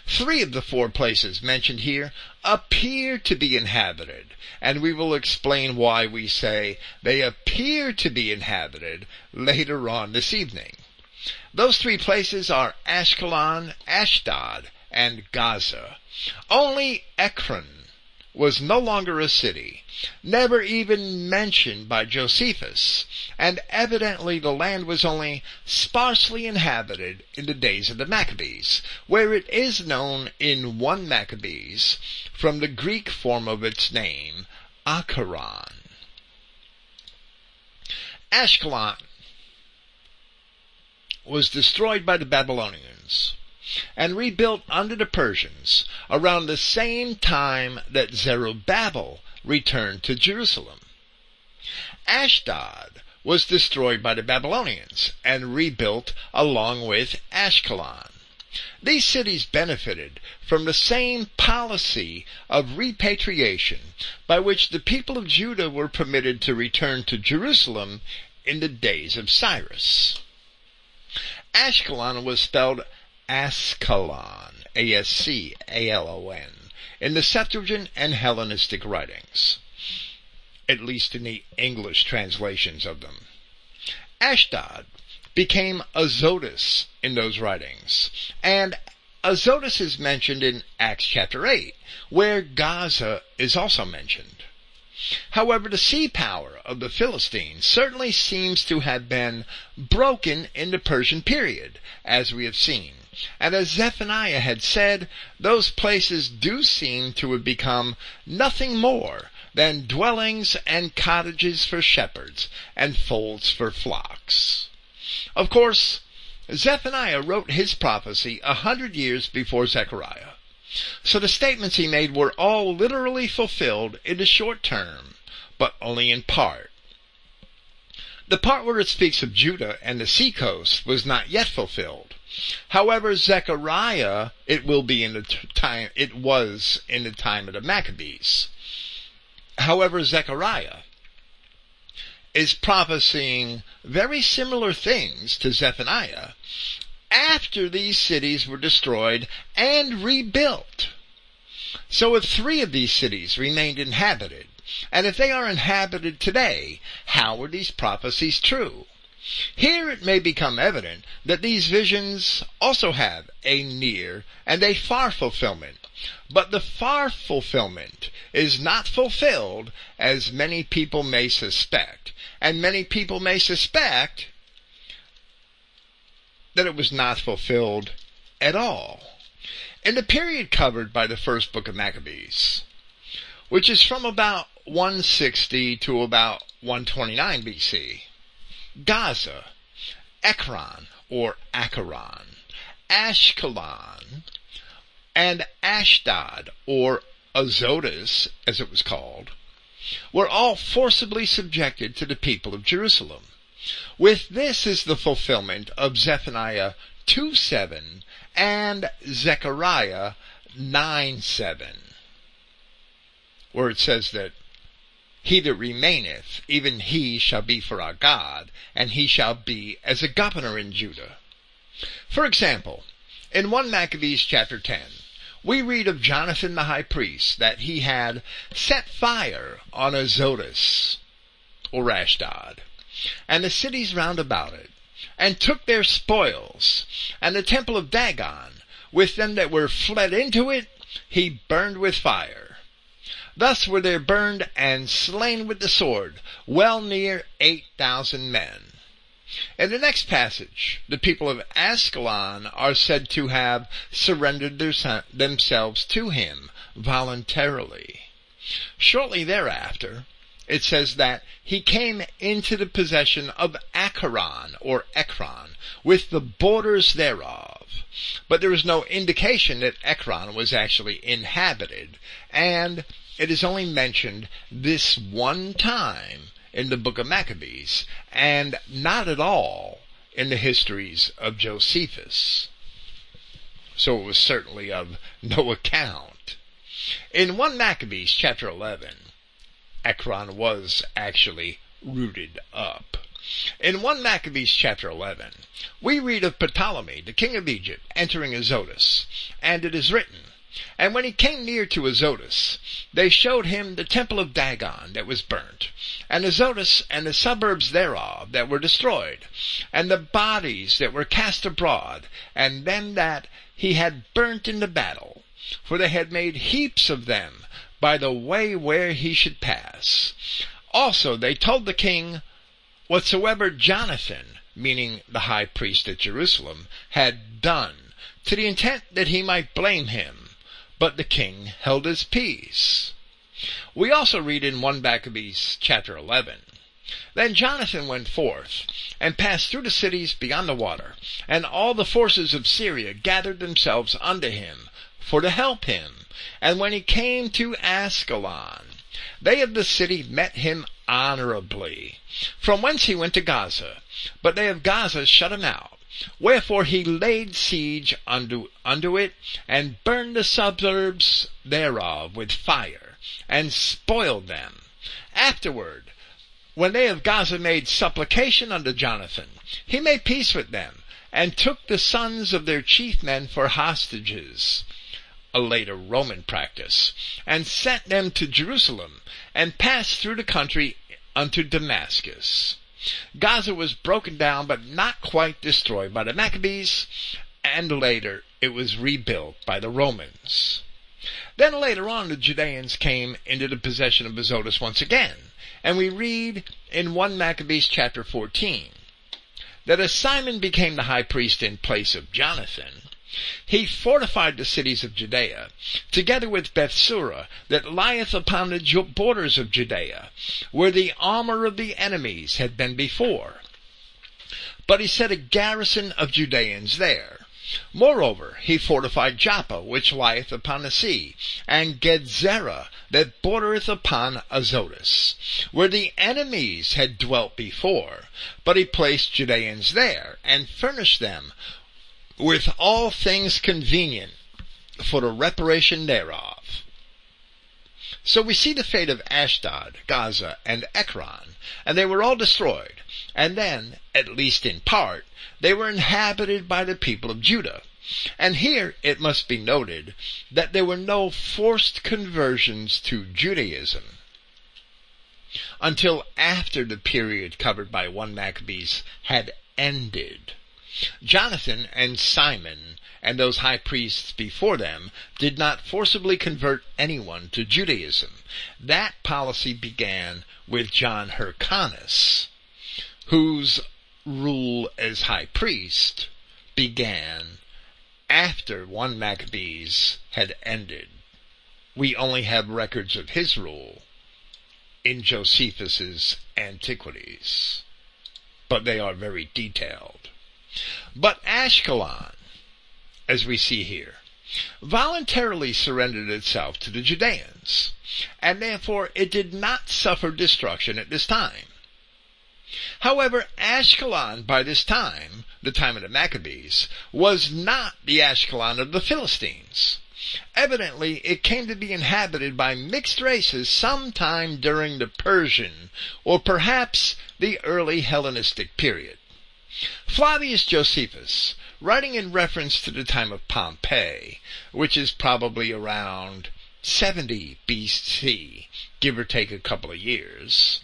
Three of the four places mentioned here appear to be inhabited, and we will explain why we say they appear to be inhabited later on this evening. Those three places are Ashkelon, Ashdod, and Gaza. Only Ekron was no longer a city, never even mentioned by Josephus, and evidently the land was only sparsely inhabited in the days of the Maccabees, where it is known in 1 Maccabees from the Greek form of its name, Acharon. Ashkelon was destroyed by the Babylonians and rebuilt under the Persians around the same time that Zerubbabel returned to Jerusalem. Ashdod was destroyed by the Babylonians and rebuilt along with Ashkelon. These cities benefited from the same policy of repatriation by which the people of Judah were permitted to return to Jerusalem in the days of Cyrus. Ashkelon was spelled Ascalon, A-S-C-A-L-O-N, in the Septuagint and Hellenistic writings, at least in the English translations of them. Ashdod became Azotus in those writings, and Azotus is mentioned in Acts chapter 8, where Gaza is also mentioned. However, the sea power of the Philistines certainly seems to have been broken in the Persian period, as we have seen. And as Zephaniah had said, those places do seem to have become nothing more than dwellings and cottages for shepherds and folds for flocks. Of course, Zephaniah wrote his prophecy a hundred years before Zechariah. So the statements he made were all literally fulfilled in the short term, but only in part. The part where it speaks of Judah and the seacoast was not yet fulfilled. However, Zechariah, it will be in the time, it was in the time of the Maccabees. However, Zechariah is prophesying very similar things to Zephaniah after these cities were destroyed and rebuilt. So if three of these cities remained inhabited, and if they are inhabited today, how are these prophecies true? Here it may become evident that these visions also have a near and a far fulfillment. But the far fulfillment is not fulfilled as many people may suspect. And many people may suspect that it was not fulfilled at all. In the period covered by the first book of Maccabees, which is from about 160 to about 129 BC, Gaza, Ekron or Acharon, Ashkelon, and Ashdod or Azotus, as it was called, were all forcibly subjected to the people of Jerusalem. With this is the fulfillment of Zephaniah 2 7 and Zechariah 9 7, where it says that he that remaineth, even he shall be for our God, and he shall be as a governor in Judah. For example, in 1 Maccabees chapter 10, we read of Jonathan the high priest that he had set fire on Azotus, or Ashdod, and the cities round about it, and took their spoils, and the temple of Dagon, with them that were fled into it, he burned with fire. Thus were there burned and slain with the sword well near eight thousand men. In the next passage, the people of Ascalon are said to have surrendered their, themselves to him voluntarily. Shortly thereafter, it says that he came into the possession of Acharon or Ekron with the borders thereof. But there is no indication that Ekron was actually inhabited, and it is only mentioned this one time in the book of Maccabees, and not at all in the histories of Josephus. So it was certainly of no account. In 1 Maccabees chapter 11, Ekron was actually rooted up. In 1 Maccabees chapter 11, we read of Ptolemy, the king of Egypt, entering Azotus, and it is written, and when he came near to Azotus, they showed him the temple of Dagon that was burnt, and Azotus and the suburbs thereof that were destroyed, and the bodies that were cast abroad, and them that he had burnt in the battle, for they had made heaps of them by the way where he should pass. Also they told the king whatsoever Jonathan, meaning the high priest at Jerusalem, had done, to the intent that he might blame him but the king held his peace. We also read in 1 Maccabees chapter 11, Then Jonathan went forth, and passed through the cities beyond the water, and all the forces of Syria gathered themselves unto him, for to help him. And when he came to Ascalon, they of the city met him honorably, from whence he went to Gaza. But they of Gaza shut him out, Wherefore he laid siege unto, unto it, and burned the suburbs thereof with fire, and spoiled them. Afterward, when they of Gaza made supplication unto Jonathan, he made peace with them, and took the sons of their chief men for hostages a later Roman practice, and sent them to Jerusalem, and passed through the country unto Damascus. Gaza was broken down but not quite destroyed by the Maccabees, and later it was rebuilt by the Romans. Then later on the Judeans came into the possession of Azotus once again, and we read in 1 Maccabees chapter 14 that as Simon became the high priest in place of Jonathan, he fortified the cities of Judea, together with Bethsura, that lieth upon the borders of Judea, where the armor of the enemies had been before. But he set a garrison of Judeans there. Moreover, he fortified Joppa, which lieth upon the sea, and Gazera, that bordereth upon Azotus, where the enemies had dwelt before. But he placed Judeans there, and furnished them with all things convenient for the reparation thereof. So we see the fate of Ashdod, Gaza, and Ekron, and they were all destroyed. And then, at least in part, they were inhabited by the people of Judah. And here it must be noted that there were no forced conversions to Judaism until after the period covered by 1 Maccabees had ended. Jonathan and Simon and those high priests before them did not forcibly convert anyone to Judaism. That policy began with John Hyrcanus, whose rule as high priest began after 1 Maccabees had ended. We only have records of his rule in Josephus's Antiquities, but they are very detailed. But Ashkelon, as we see here, voluntarily surrendered itself to the Judeans, and therefore it did not suffer destruction at this time. However, Ashkelon by this time, the time of the Maccabees, was not the Ashkelon of the Philistines. Evidently, it came to be inhabited by mixed races sometime during the Persian, or perhaps the early Hellenistic period. Flavius Josephus, writing in reference to the time of Pompey, which is probably around 70 BC, give or take a couple of years,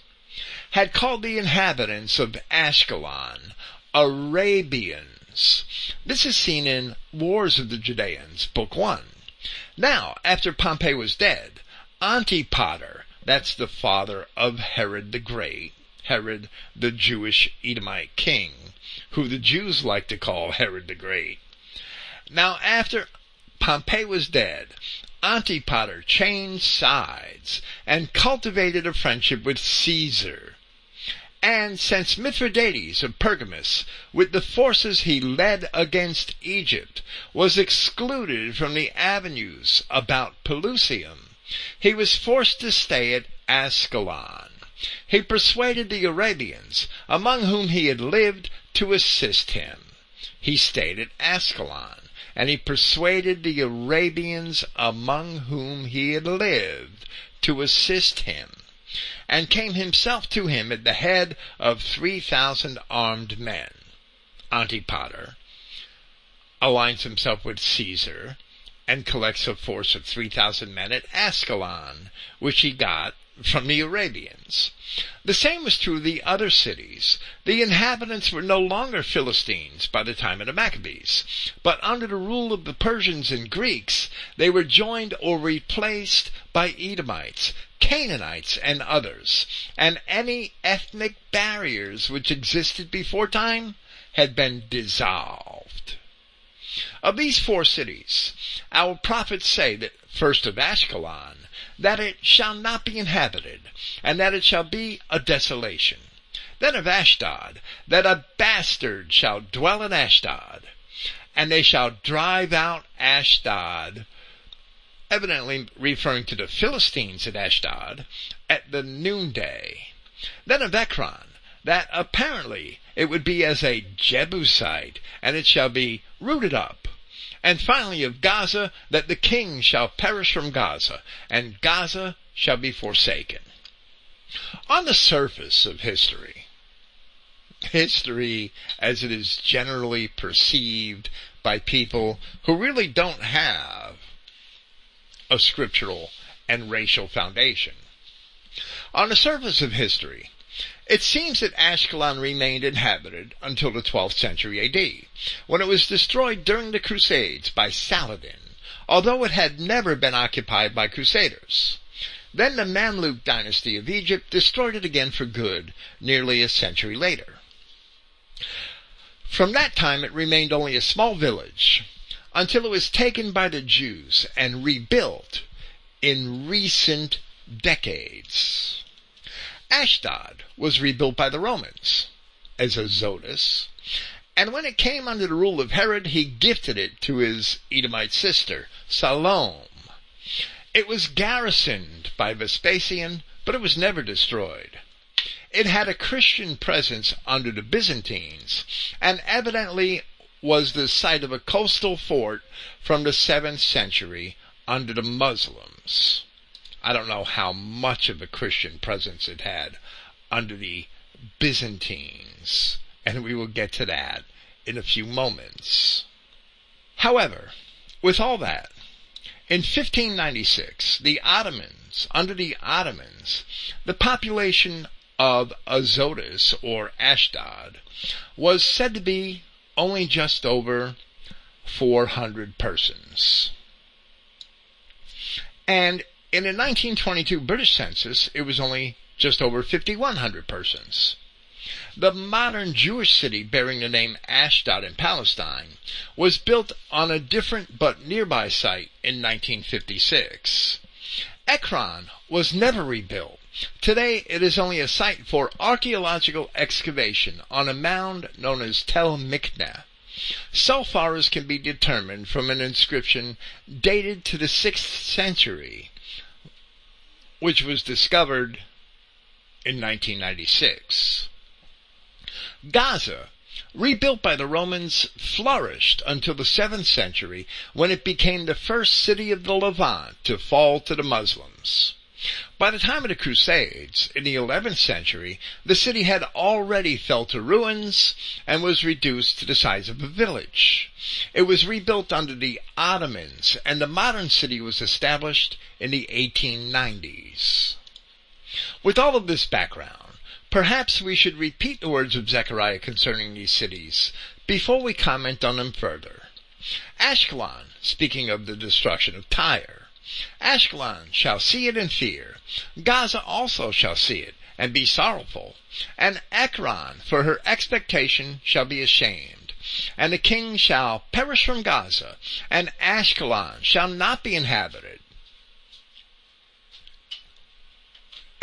had called the inhabitants of Ashkelon Arabians. This is seen in Wars of the Judeans, Book 1. Now, after Pompey was dead, Antipater, that's the father of Herod the Great, Herod the Jewish Edomite king, who the Jews like to call Herod the Great. Now, after Pompey was dead, Antipater changed sides and cultivated a friendship with Caesar. And since Mithridates of Pergamus, with the forces he led against Egypt, was excluded from the avenues about Pelusium, he was forced to stay at Ascalon. He persuaded the Arabians, among whom he had lived, to assist him. He stayed at Ascalon, and he persuaded the Arabians among whom he had lived to assist him, and came himself to him at the head of three thousand armed men. Antipater aligns himself with Caesar and collects a force of 3,000 men at Ascalon, which he got from the Arabians. The same was true of the other cities. The inhabitants were no longer Philistines by the time of the Maccabees, but under the rule of the Persians and Greeks, they were joined or replaced by Edomites, Canaanites, and others, and any ethnic barriers which existed before time had been dissolved. Of these four cities, our prophets say that first of Ashkelon, that it shall not be inhabited, and that it shall be a desolation. Then of Ashdod, that a bastard shall dwell in Ashdod, and they shall drive out Ashdod, evidently referring to the Philistines at Ashdod, at the noonday. Then of Ekron, that apparently it would be as a Jebusite, and it shall be rooted up, and finally of Gaza, that the king shall perish from Gaza, and Gaza shall be forsaken. On the surface of history, history as it is generally perceived by people who really don't have a scriptural and racial foundation. On the surface of history, it seems that Ashkelon remained inhabited until the 12th century AD, when it was destroyed during the Crusades by Saladin, although it had never been occupied by Crusaders. Then the Mamluk dynasty of Egypt destroyed it again for good nearly a century later. From that time it remained only a small village until it was taken by the Jews and rebuilt in recent decades. Ashdod was rebuilt by the Romans as Azotus, and when it came under the rule of Herod, he gifted it to his Edomite sister, Salome. It was garrisoned by Vespasian, but it was never destroyed. It had a Christian presence under the Byzantines, and evidently was the site of a coastal fort from the 7th century under the Muslims. I don't know how much of a Christian presence it had under the Byzantines, and we will get to that in a few moments. However, with all that, in 1596, the Ottomans, under the Ottomans, the population of Azotus or Ashdod was said to be only just over 400 persons. And in the 1922 British census, it was only just over 5,100 persons. The modern Jewish city bearing the name Ashdod in Palestine was built on a different but nearby site in 1956. Ekron was never rebuilt. Today it is only a site for archaeological excavation on a mound known as Tel Mikneh. so far as can be determined from an inscription dated to the 6th century, which was discovered in 1996. Gaza, rebuilt by the Romans, flourished until the 7th century when it became the first city of the Levant to fall to the Muslims. By the time of the Crusades, in the 11th century, the city had already fell to ruins and was reduced to the size of a village. It was rebuilt under the Ottomans and the modern city was established in the 1890s. With all of this background, perhaps we should repeat the words of Zechariah concerning these cities before we comment on them further. Ashkelon, speaking of the destruction of Tyre, Ashkelon shall see it in fear. Gaza also shall see it and be sorrowful. And Ekron for her expectation shall be ashamed. And the king shall perish from Gaza, and Ashkelon shall not be inhabited.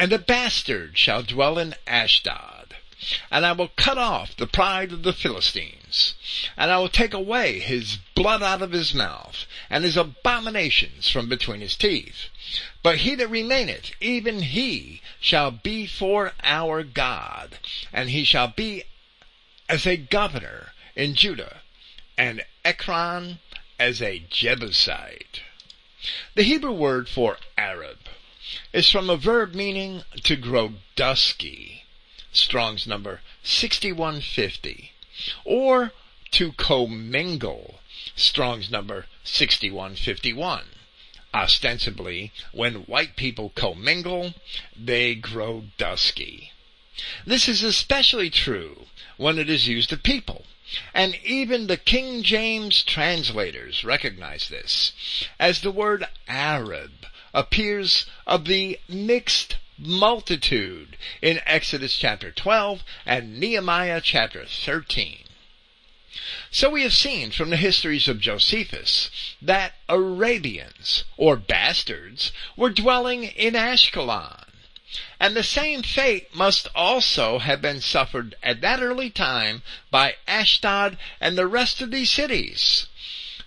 And a bastard shall dwell in Ashdod. And I will cut off the pride of the Philistines, and I will take away his blood out of his mouth, and his abominations from between his teeth. But he that remaineth, even he shall be for our God, and he shall be as a governor in Judah, and Ekron as a Jebusite. The Hebrew word for Arab is from a verb meaning to grow dusky. Strong's number 6150, or to commingle, Strong's number 6151. Ostensibly, when white people commingle, they grow dusky. This is especially true when it is used of people. And even the King James translators recognize this, as the word Arab appears of the mixed multitude in Exodus chapter 12 and Nehemiah chapter 13. So we have seen from the histories of Josephus that Arabians, or bastards, were dwelling in Ashkelon. And the same fate must also have been suffered at that early time by Ashdod and the rest of these cities,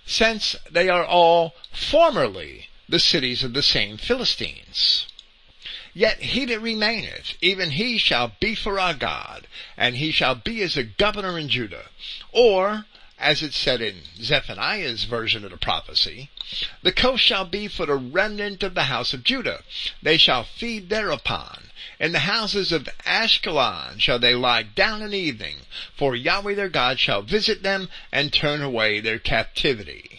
since they are all formerly the cities of the same Philistines. Yet he that remaineth, even he shall be for our God, and he shall be as a governor in Judah. Or, as it said in Zephaniah's version of the prophecy, the coast shall be for the remnant of the house of Judah. They shall feed thereupon. In the houses of Ashkelon shall they lie down in the evening, for Yahweh their God shall visit them and turn away their captivity.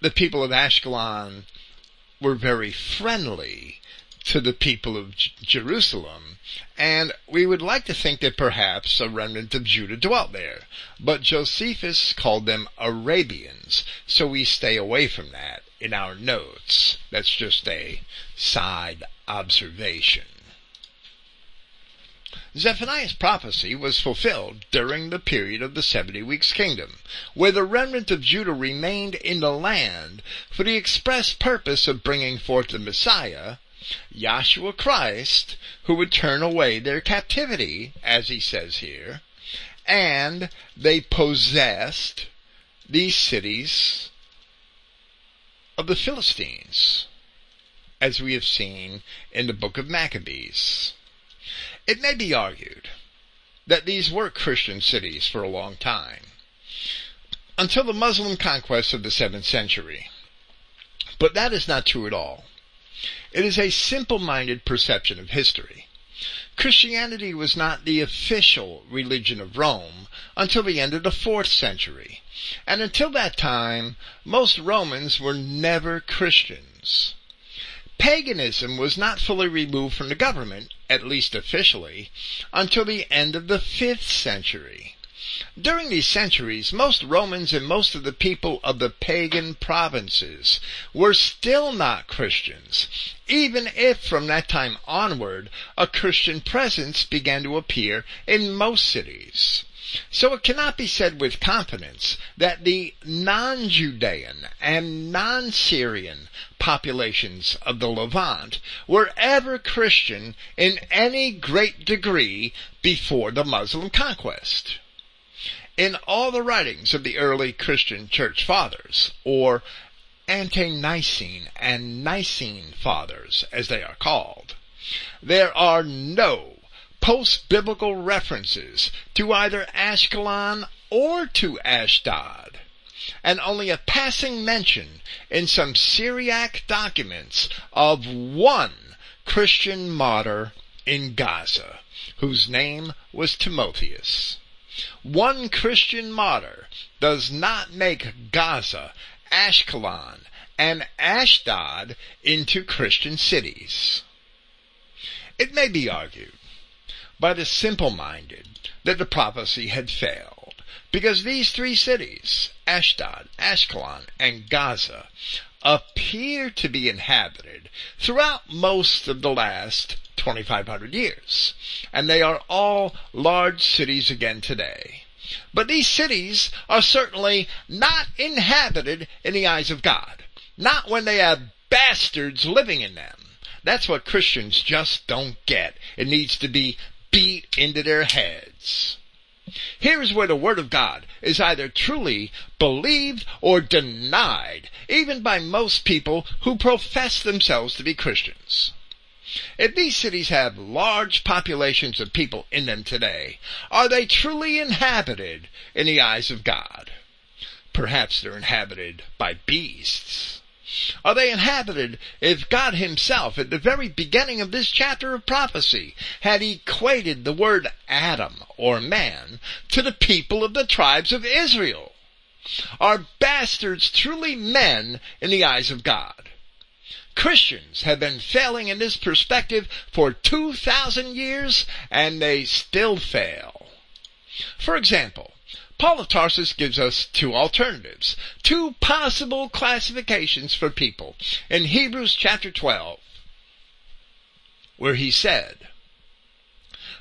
The people of Ashkelon were very friendly to the people of J- Jerusalem, and we would like to think that perhaps a remnant of Judah dwelt there. But Josephus called them Arabians, so we stay away from that in our notes. That's just a side observation. Zephaniah's prophecy was fulfilled during the period of the 70 weeks kingdom, where the remnant of Judah remained in the land for the express purpose of bringing forth the Messiah, Yahshua Christ, who would turn away their captivity, as he says here, and they possessed these cities of the Philistines, as we have seen in the book of Maccabees. It may be argued that these were Christian cities for a long time, until the Muslim conquest of the 7th century. But that is not true at all. It is a simple-minded perception of history. Christianity was not the official religion of Rome until the end of the 4th century, and until that time, most Romans were never Christians. Paganism was not fully removed from the government, at least officially, until the end of the 5th century. During these centuries, most Romans and most of the people of the pagan provinces were still not Christians, even if from that time onward a Christian presence began to appear in most cities. So it cannot be said with confidence that the non-Judean and non-Syrian populations of the Levant were ever Christian in any great degree before the Muslim conquest. in all the writings of the early Christian church fathers, or ante-Nicene and Nicene fathers, as they are called. There are no post-biblical references to either Ashkelon or to Ashdod, and only a passing mention in some Syriac documents of one Christian martyr in Gaza, whose name was Timotheus. One Christian martyr does not make Gaza, Ashkelon, and Ashdod into Christian cities. It may be argued by the simple-minded that the prophecy had failed, because these three cities, Ashdod, Ashkelon, and Gaza, appear to be inhabited throughout most of the last 2,500 years. And they are all large cities again today. But these cities are certainly not inhabited in the eyes of God. Not when they have bastards living in them. That's what Christians just don't get. It needs to be beat into their heads. Here's where the Word of God is either truly believed or denied, even by most people who profess themselves to be Christians. If these cities have large populations of people in them today, are they truly inhabited in the eyes of God? Perhaps they're inhabited by beasts. Are they inhabited if God himself, at the very beginning of this chapter of prophecy, had equated the word Adam, or man, to the people of the tribes of Israel? Are bastards truly men in the eyes of God? Christians have been failing in this perspective for 2,000 years and they still fail. For example, Paul of Tarsus gives us two alternatives, two possible classifications for people in Hebrews chapter 12, where he said,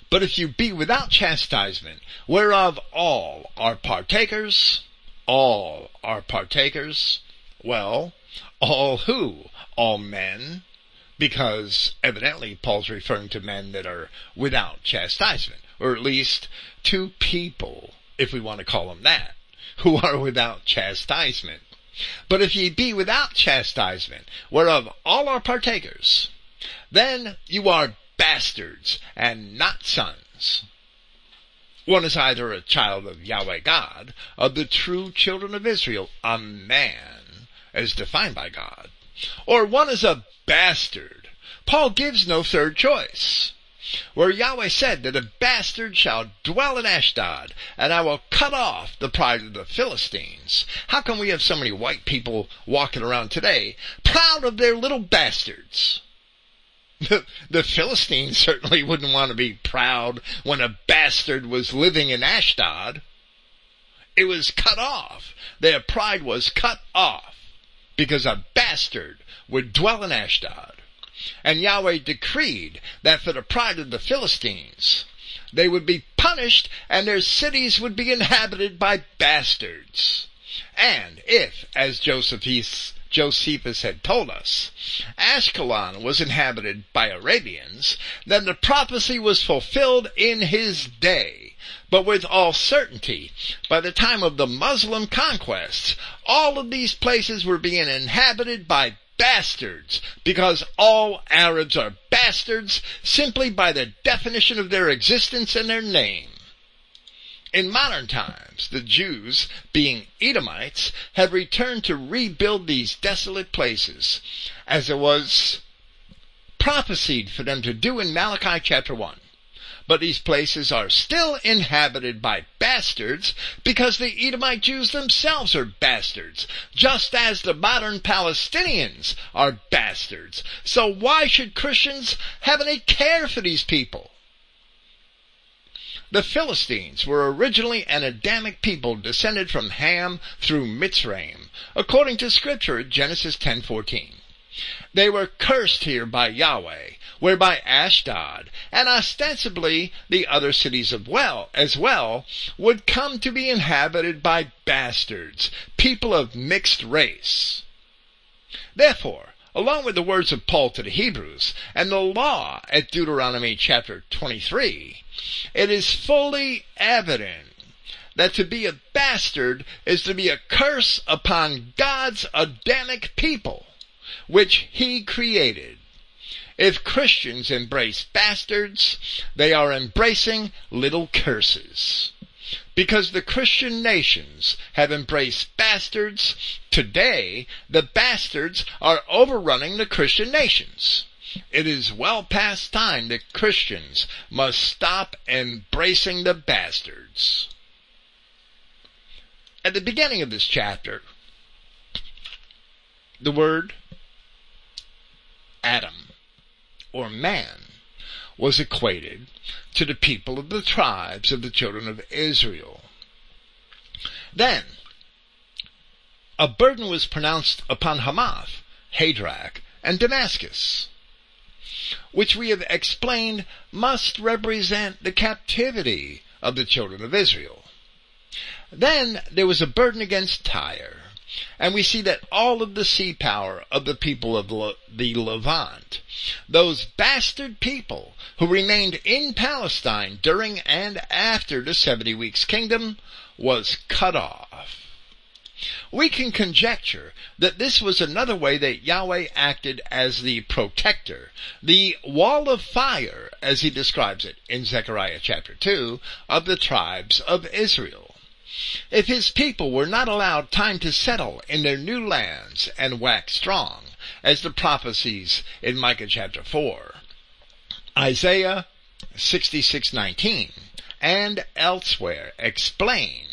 But if you be without chastisement, whereof all are partakers, all are partakers, well, all who? all men, because evidently Paul's referring to men that are without chastisement, or at least to people, if we want to call them that, who are without chastisement. But if ye be without chastisement, whereof all are partakers, then you are bastards and not sons. One is either a child of Yahweh God, of the true children of Israel, a man, as defined by God, or one is a bastard. Paul gives no third choice. Where Yahweh said that a bastard shall dwell in Ashdod, and I will cut off the pride of the Philistines. How come we have so many white people walking around today, proud of their little bastards? The, the Philistines certainly wouldn't want to be proud when a bastard was living in Ashdod. It was cut off. Their pride was cut off because a bastard would dwell in Ashdod. And Yahweh decreed that for the pride of the Philistines, they would be punished and their cities would be inhabited by bastards. And if, as Josephus, had told us, Ashkelon was inhabited by Arabians, then the prophecy was fulfilled in his day but with all certainty, by the time of the Muslim conquests, all of these places were being inhabited by bastards, because all Arabs are bastards simply by the definition of their existence and their name. In modern times, the Jews, being Edomites, have returned to rebuild these desolate places, as it was prophesied for them to do in Malachi chapter 1 but these places are still inhabited by bastards because the Edomite Jews themselves are bastards, just as the modern Palestinians are bastards. So why should Christians have any care for these people? The Philistines were originally an Adamic people descended from Ham through Mitzrayim, according to scripture Genesis 10:14. They were cursed here by Yahweh, whereby Ashdod, and ostensibly the other cities of well, as well, would come to be inhabited by bastards, people of mixed race. Therefore, along with the words of Paul to the Hebrews and the law at Deuteronomy chapter 23, it is fully evident that to be a bastard is to be a curse upon God's Adamic people, which He created. If Christians embrace bastards, they are embracing little curses. Because the Christian nations have embraced bastards, today the bastards are overrunning the Christian nations. It is well past time that Christians must stop embracing the bastards. At the beginning of this chapter, the word Adam or man was equated to the people of the tribes of the children of Israel. Then, a burden was pronounced upon Hamath, Hadrach, and Damascus, which we have explained must represent the captivity of the children of Israel. Then there was a burden against Tyre, and we see that all of the sea power of the people of the Levant, those bastard people who remained in Palestine during and after the 70 weeks kingdom, was cut off. We can conjecture that this was another way that Yahweh acted as the protector, the wall of fire, as he describes it in Zechariah chapter 2, of the tribes of Israel. If his people were not allowed time to settle in their new lands and wax strong, as the prophecies in Micah chapter 4, Isaiah 66:19, and elsewhere explain,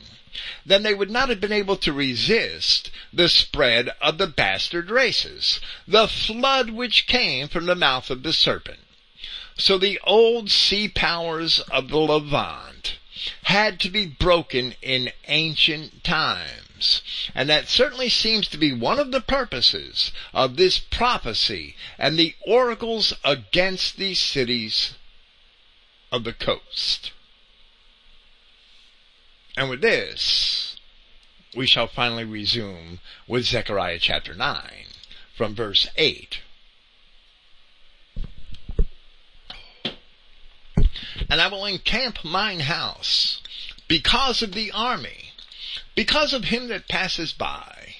then they would not have been able to resist the spread of the bastard races, the flood which came from the mouth of the serpent. So the old sea powers of the Levant had to be broken in ancient times. And that certainly seems to be one of the purposes of this prophecy and the oracles against these cities of the coast. And with this, we shall finally resume with Zechariah chapter 9 from verse 8 and I will encamp mine house because of the army, because of him that passes by.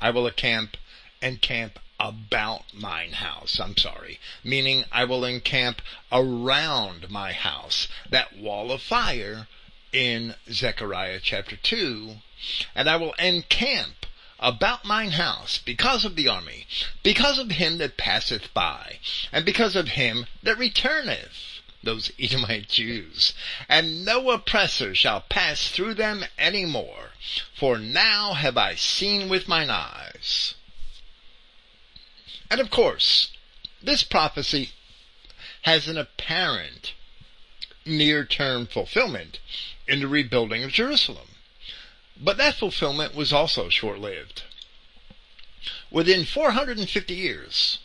I will encamp, encamp about mine house. I'm sorry. Meaning I will encamp around my house. That wall of fire in Zechariah chapter 2. And I will encamp about mine house because of the army, because of him that passeth by, and because of him that returneth those Edomite Jews, and no oppressor shall pass through them any more, for now have I seen with mine eyes. And of course, this prophecy has an apparent near-term fulfillment in the rebuilding of Jerusalem. But that fulfillment was also short-lived. Within 450 years,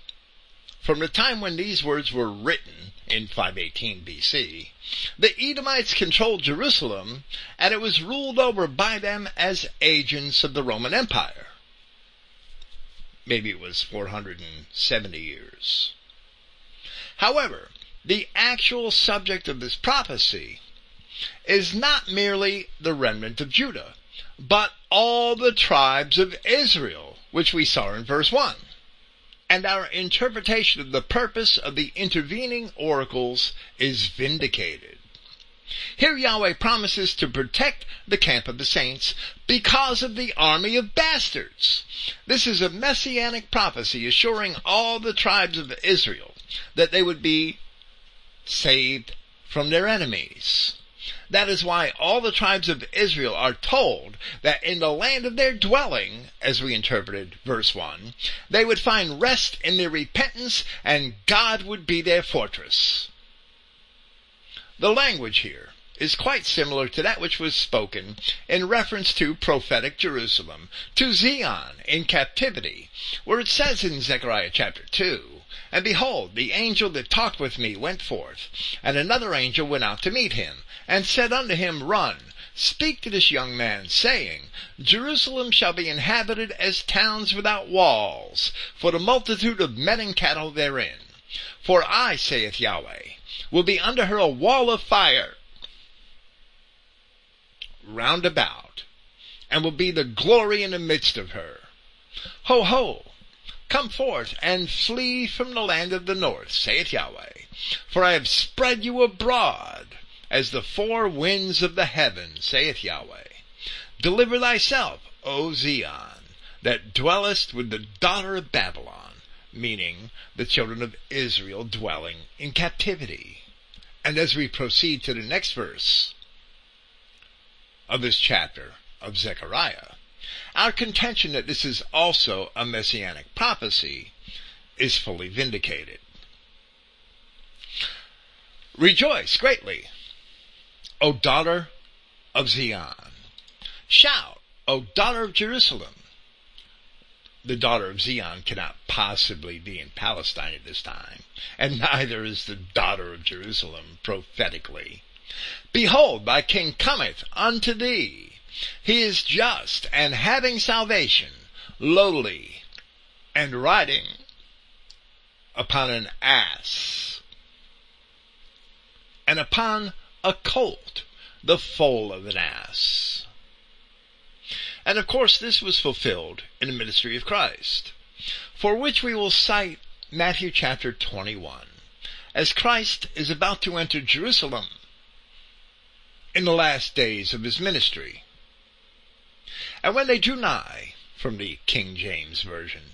from the time when these words were written in 518 BC, the Edomites controlled Jerusalem and it was ruled over by them as agents of the Roman Empire. Maybe it was 470 years. However, the actual subject of this prophecy is not merely the remnant of Judah, but all the tribes of Israel, which we saw in verse 1 and our interpretation of the purpose of the intervening oracles is vindicated. Here Yahweh promises to protect the camp of the saints because of the army of bastards. This is a messianic prophecy assuring all the tribes of Israel that they would be saved from their enemies. That is why all the tribes of Israel are told that in the land of their dwelling, as we interpreted verse 1, they would find rest in their repentance and God would be their fortress. The language here is quite similar to that which was spoken in reference to prophetic Jerusalem, to Zion in captivity, where it says in Zechariah chapter 2, And behold, the angel that talked with me went forth, and another angel went out to meet him, and said unto him, Run, speak to this young man, saying, Jerusalem shall be inhabited as towns without walls, for the multitude of men and cattle therein. For I, saith Yahweh, will be under her a wall of fire, round about, and will be the glory in the midst of her. Ho, ho! Come forth and flee from the land of the north, saith Yahweh, for I have spread you abroad as the four winds of the heaven, saith Yahweh. Deliver thyself, O Zion, that dwellest with the daughter of Babylon, meaning the children of Israel dwelling in captivity. And as we proceed to the next verse of this chapter of Zechariah, our contention that this is also a messianic prophecy is fully vindicated. Rejoice greatly, O daughter of Zion. Shout, O daughter of Jerusalem. The daughter of Zion cannot possibly be in Palestine at this time, and neither is the daughter of Jerusalem prophetically. Behold, thy king cometh unto thee. He is just and having salvation, lowly, and riding upon an ass, and upon a colt, the foal of an ass. And of course this was fulfilled in the ministry of Christ, for which we will cite Matthew chapter 21, as Christ is about to enter Jerusalem in the last days of his ministry. And when they drew nigh, from the King James Version,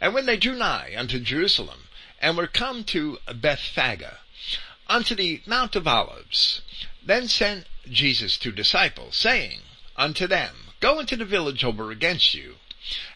and when they drew nigh unto Jerusalem, and were come to Bethphage, unto the Mount of Olives. Then sent Jesus two disciples, saying unto them, Go into the village over against you,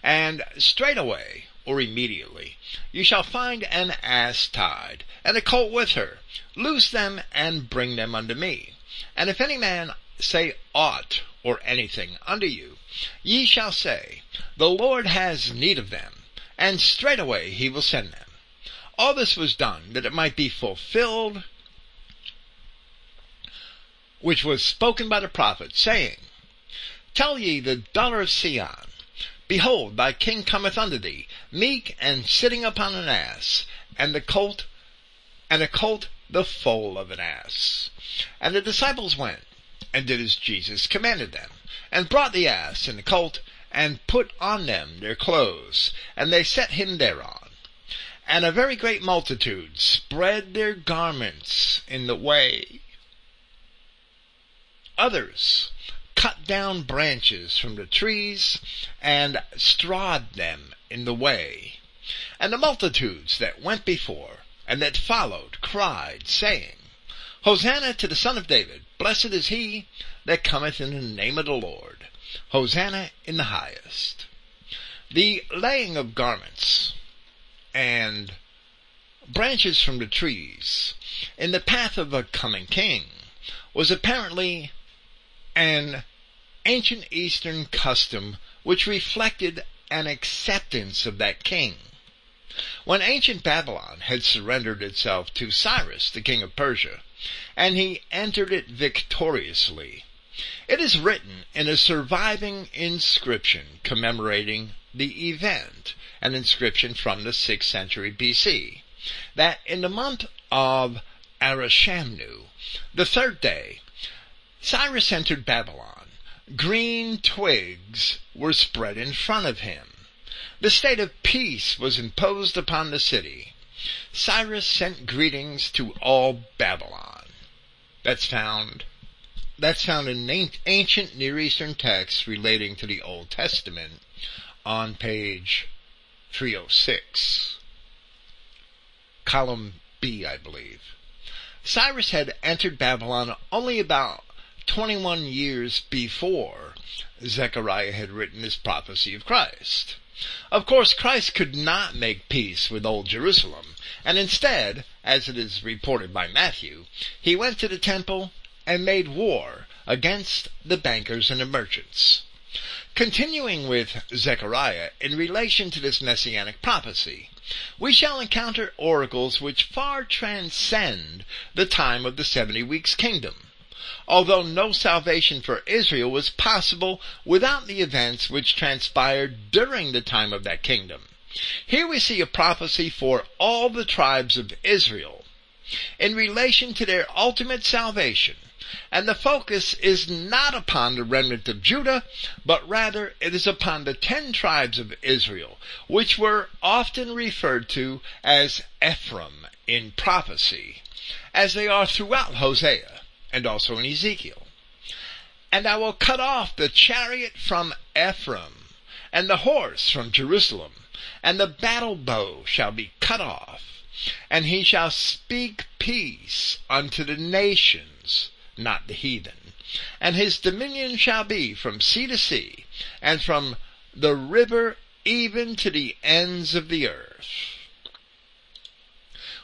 and straightway, or immediately, you shall find an ass tied, and a colt with her. Loose them and bring them unto me. And if any man say aught or anything unto you, ye shall say, The Lord has need of them, and straightway he will send them. All this was done that it might be fulfilled which was spoken by the prophet, saying, Tell ye the daughter of Sion, Behold, thy king cometh unto thee, meek and sitting upon an ass, and the colt, and a colt the foal of an ass. And the disciples went, and did as Jesus commanded them, and brought the ass and the colt, and put on them their clothes, and they set him thereon. And a very great multitude spread their garments in the way Others cut down branches from the trees and strawed them in the way. And the multitudes that went before and that followed cried, saying, Hosanna to the Son of David. Blessed is he that cometh in the name of the Lord. Hosanna in the highest. The laying of garments and branches from the trees in the path of a coming king was apparently an ancient Eastern custom which reflected an acceptance of that king. When ancient Babylon had surrendered itself to Cyrus, the king of Persia, and he entered it victoriously, it is written in a surviving inscription commemorating the event, an inscription from the 6th century BC, that in the month of Arishamnu, the third day, Cyrus entered Babylon. Green twigs were spread in front of him. The state of peace was imposed upon the city. Cyrus sent greetings to all Babylon. That's found that's found in ancient Near Eastern texts relating to the Old Testament on page 306. Column B, I believe. Cyrus had entered Babylon only about 21 years before Zechariah had written his prophecy of Christ. Of course, Christ could not make peace with Old Jerusalem, and instead, as it is reported by Matthew, he went to the temple and made war against the bankers and the merchants. Continuing with Zechariah in relation to this messianic prophecy, we shall encounter oracles which far transcend the time of the 70 weeks kingdom although no salvation for Israel was possible without the events which transpired during the time of that kingdom. Here we see a prophecy for all the tribes of Israel in relation to their ultimate salvation, And the focus is not upon the remnant of Judah, but rather it is upon the ten tribes of Israel, which were often referred to as Ephraim in prophecy, as they are throughout Hosea and also in Ezekiel. And I will cut off the chariot from Ephraim, and the horse from Jerusalem, and the battle bow shall be cut off, and he shall speak peace unto the nations, not the heathen. And his dominion shall be from sea to sea, and from the river even to the ends of the earth.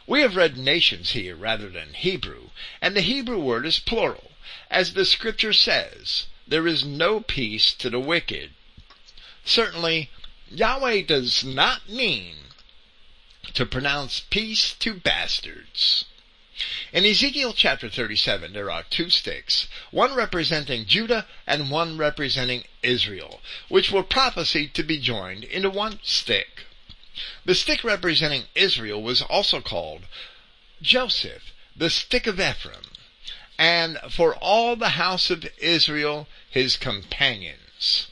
We have read nations here rather than Hebrew, and the Hebrew word is plural. As the scripture says, there is no peace to the wicked. Certainly, Yahweh does not mean to pronounce peace to bastards. In Ezekiel chapter 37, there are two sticks, one representing Judah and one representing Israel, which were prophesied to be joined into one stick. The stick representing Israel was also called Joseph, the stick of Ephraim, and for all the house of Israel his companions.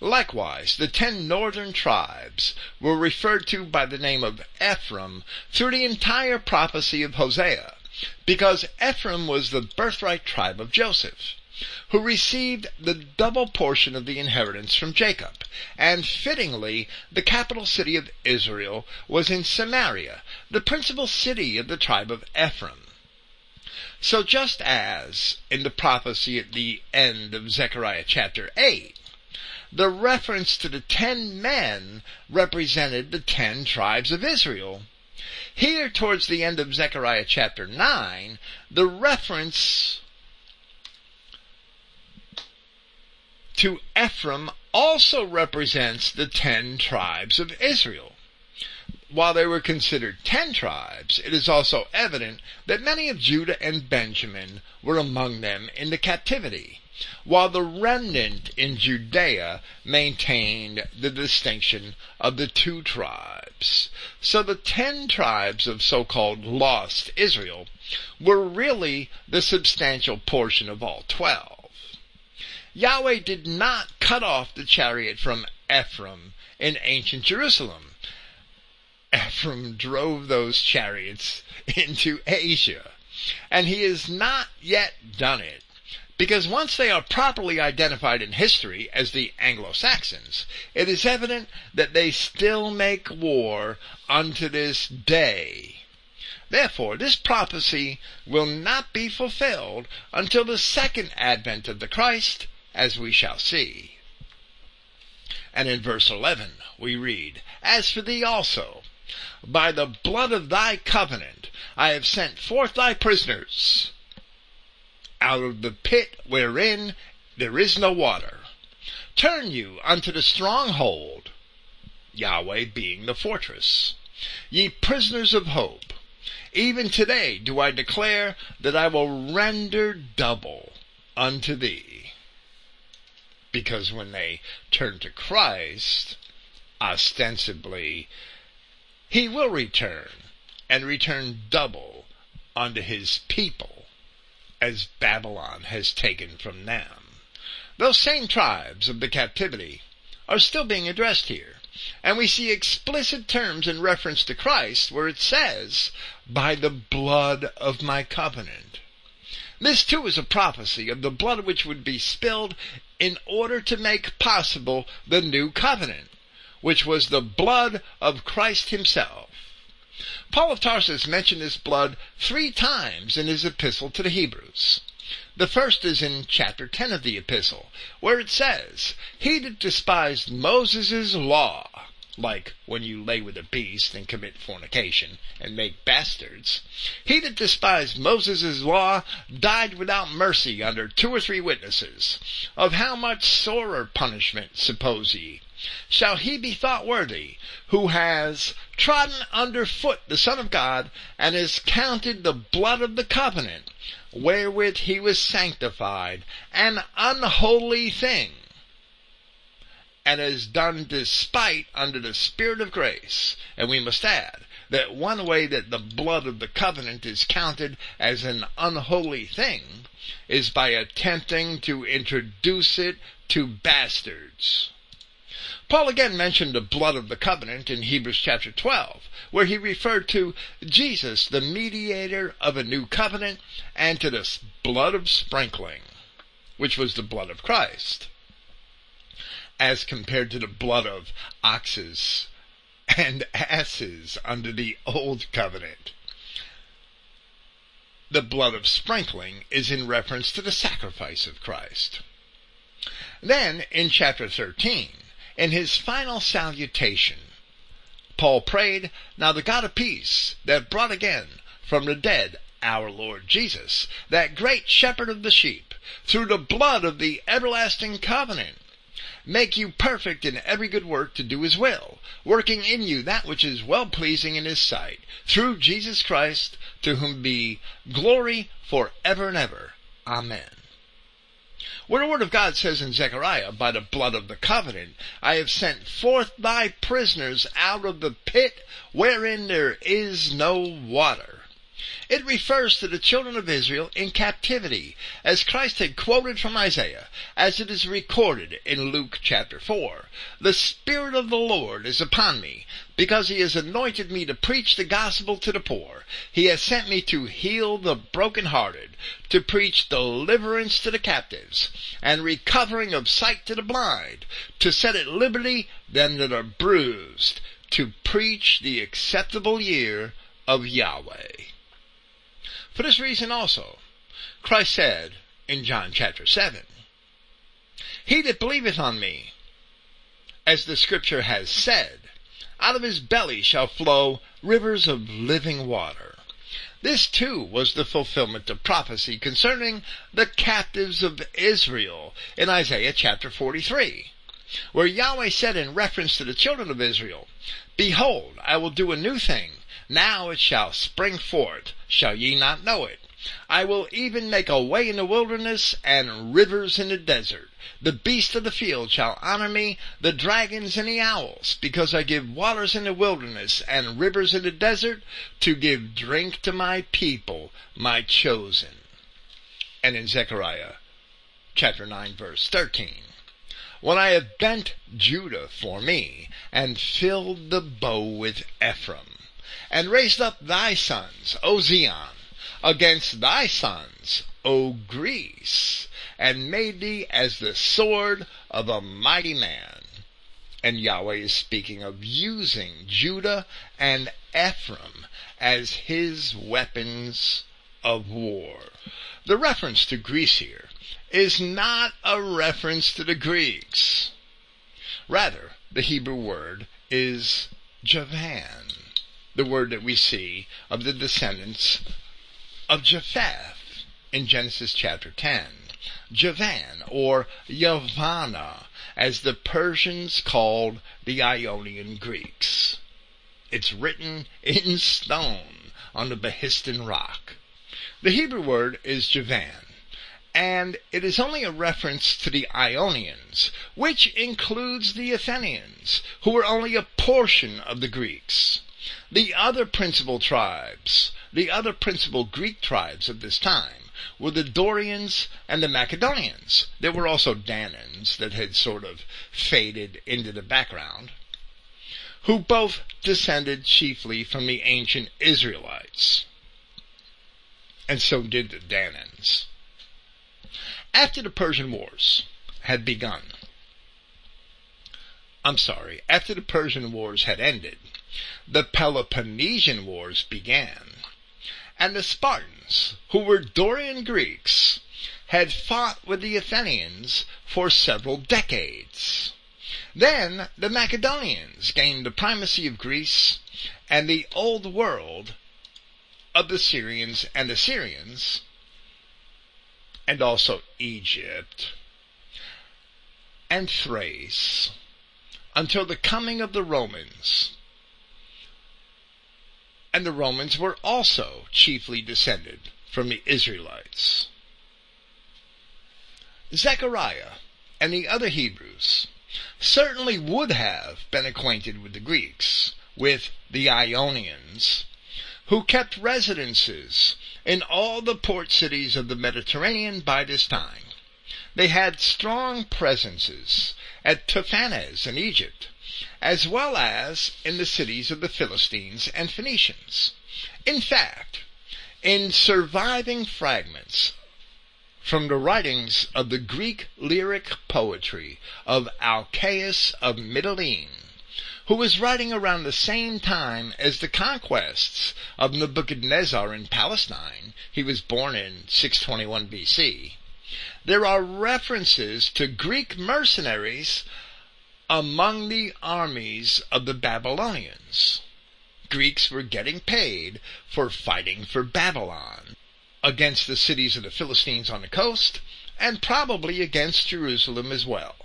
Likewise, the ten northern tribes were referred to by the name of Ephraim through the entire prophecy of Hosea, because Ephraim was the birthright tribe of Joseph who received the double portion of the inheritance from Jacob. And fittingly, the capital city of Israel was in Samaria, the principal city of the tribe of Ephraim. So just as in the prophecy at the end of Zechariah chapter 8, the reference to the ten men represented the ten tribes of Israel. Here, towards the end of Zechariah chapter 9, the reference to Ephraim also represents the ten tribes of Israel. While they were considered ten tribes, it is also evident that many of Judah and Benjamin were among them in the captivity, while the remnant in Judea maintained the distinction of the two tribes. So the ten tribes of so-called lost Israel were really the substantial portion of all twelve. Yahweh did not cut off the chariot from Ephraim in ancient Jerusalem. Ephraim drove those chariots into Asia. And he has not yet done it. Because once they are properly identified in history as the Anglo-Saxons, it is evident that they still make war unto this day. Therefore, this prophecy will not be fulfilled until the second advent of the Christ, as we shall see. And in verse 11 we read, As for thee also, by the blood of thy covenant I have sent forth thy prisoners out of the pit wherein there is no water. Turn you unto the stronghold, Yahweh being the fortress. Ye prisoners of hope, even today do I declare that I will render double unto thee. Because when they turn to Christ, ostensibly, he will return and return double unto his people as Babylon has taken from them. Those same tribes of the captivity are still being addressed here. And we see explicit terms in reference to Christ where it says, by the blood of my covenant. This too is a prophecy of the blood which would be spilled in order to make possible the new covenant, which was the blood of Christ himself. Paul of Tarsus mentioned this blood three times in his epistle to the Hebrews. The first is in chapter 10 of the epistle, where it says, He that despised Moses' law like when you lay with a beast and commit fornication and make bastards. He that despised Moses' law died without mercy under two or three witnesses. Of how much sorer punishment, suppose ye, shall he be thought worthy, who has trodden under foot the Son of God, and has counted the blood of the covenant, wherewith he was sanctified, an unholy thing, and is done despite under the Spirit of grace. And we must add, that one way that the blood of the covenant is counted as an unholy thing is by attempting to introduce it to bastards. Paul again mentioned the blood of the covenant in Hebrews chapter 12, where he referred to Jesus, the mediator of a new covenant, and to the blood of sprinkling, which was the blood of Christ, as compared to the blood of oxes and asses under the old covenant. The blood of sprinkling is in reference to the sacrifice of Christ. Then, in chapter 13, in his final salutation, Paul prayed, Now the God of peace, that brought again from the dead our Lord Jesus, that great shepherd of the sheep, through the blood of the everlasting covenant, make you perfect in every good work to do his will, working in you that which is well pleasing in his sight, through Jesus Christ, to whom be glory for ever and ever. Amen. Where the word of God says in Zechariah, by the blood of the covenant, I have sent forth thy prisoners out of the pit wherein there is no water. It refers to the children of Israel in captivity, as Christ had quoted from Isaiah, as it is recorded in Luke chapter 4. The Spirit of the Lord is upon me, because he has anointed me to preach the gospel to the poor. He has sent me to heal the brokenhearted, to preach deliverance to the captives, and recovering of sight to the blind, to set at liberty them that are bruised, to preach the acceptable year of Yahweh. For this reason also, Christ said in John chapter 7, He that believeth on me, as the scripture has said, out of his belly shall flow rivers of living water. This too was the fulfillment of prophecy concerning the captives of Israel in Isaiah chapter 43, where Yahweh said in reference to the children of Israel, Behold, I will do a new thing. Now it shall spring forth. Shall ye not know it? I will even make a way in the wilderness and rivers in the desert. The beasts of the field shall honor me, the dragons and the owls, because I give waters in the wilderness and rivers in the desert to give drink to my people, my chosen. And in Zechariah chapter 9 verse 13. When I have bent Judah for me and filled the bow with Ephraim and raised up thy sons, O Zion, against thy sons, O Greece, and made thee as the sword of a mighty man. And Yahweh is speaking of using Judah and Ephraim as his weapons of war. The reference to Greece here is not a reference to the Greeks. Rather, the Hebrew word is Javan the word that we see of the descendants of Japheth in Genesis chapter 10. Javan, or Yavanna, as the Persians called the Ionian Greeks. It's written in stone on the Behistun rock. The Hebrew word is Javan, and it is only a reference to the Ionians, which includes the Athenians, who were only a portion of the Greeks. The other principal tribes, the other principal Greek tribes of this time, were the Dorians and the Macedonians. There were also Danans that had sort of faded into the background, who both descended chiefly from the ancient Israelites. And so did the Danans. After the Persian Wars had begun, I'm sorry, after the Persian Wars had ended, the Peloponnesian Wars began, and the Spartans, who were Dorian Greeks, had fought with the Athenians for several decades. Then the Macedonians gained the primacy of Greece and the old world of the Syrians and Assyrians, and also Egypt and Thrace, until the coming of the Romans and the Romans were also chiefly descended from the Israelites. Zechariah and the other Hebrews certainly would have been acquainted with the Greeks, with the Ionians, who kept residences in all the port cities of the Mediterranean by this time. They had strong presences at Tahpanhes in Egypt, as well as in the cities of the Philistines and Phoenicians. In fact, in surviving fragments from the writings of the Greek lyric poetry of Alcaeus of Mytilene, who was writing around the same time as the conquests of Nebuchadnezzar in Palestine. He was born in 621 BC. There are references to Greek mercenaries among the armies of the Babylonians. Greeks were getting paid for fighting for Babylon against the cities of the Philistines on the coast and probably against Jerusalem as well.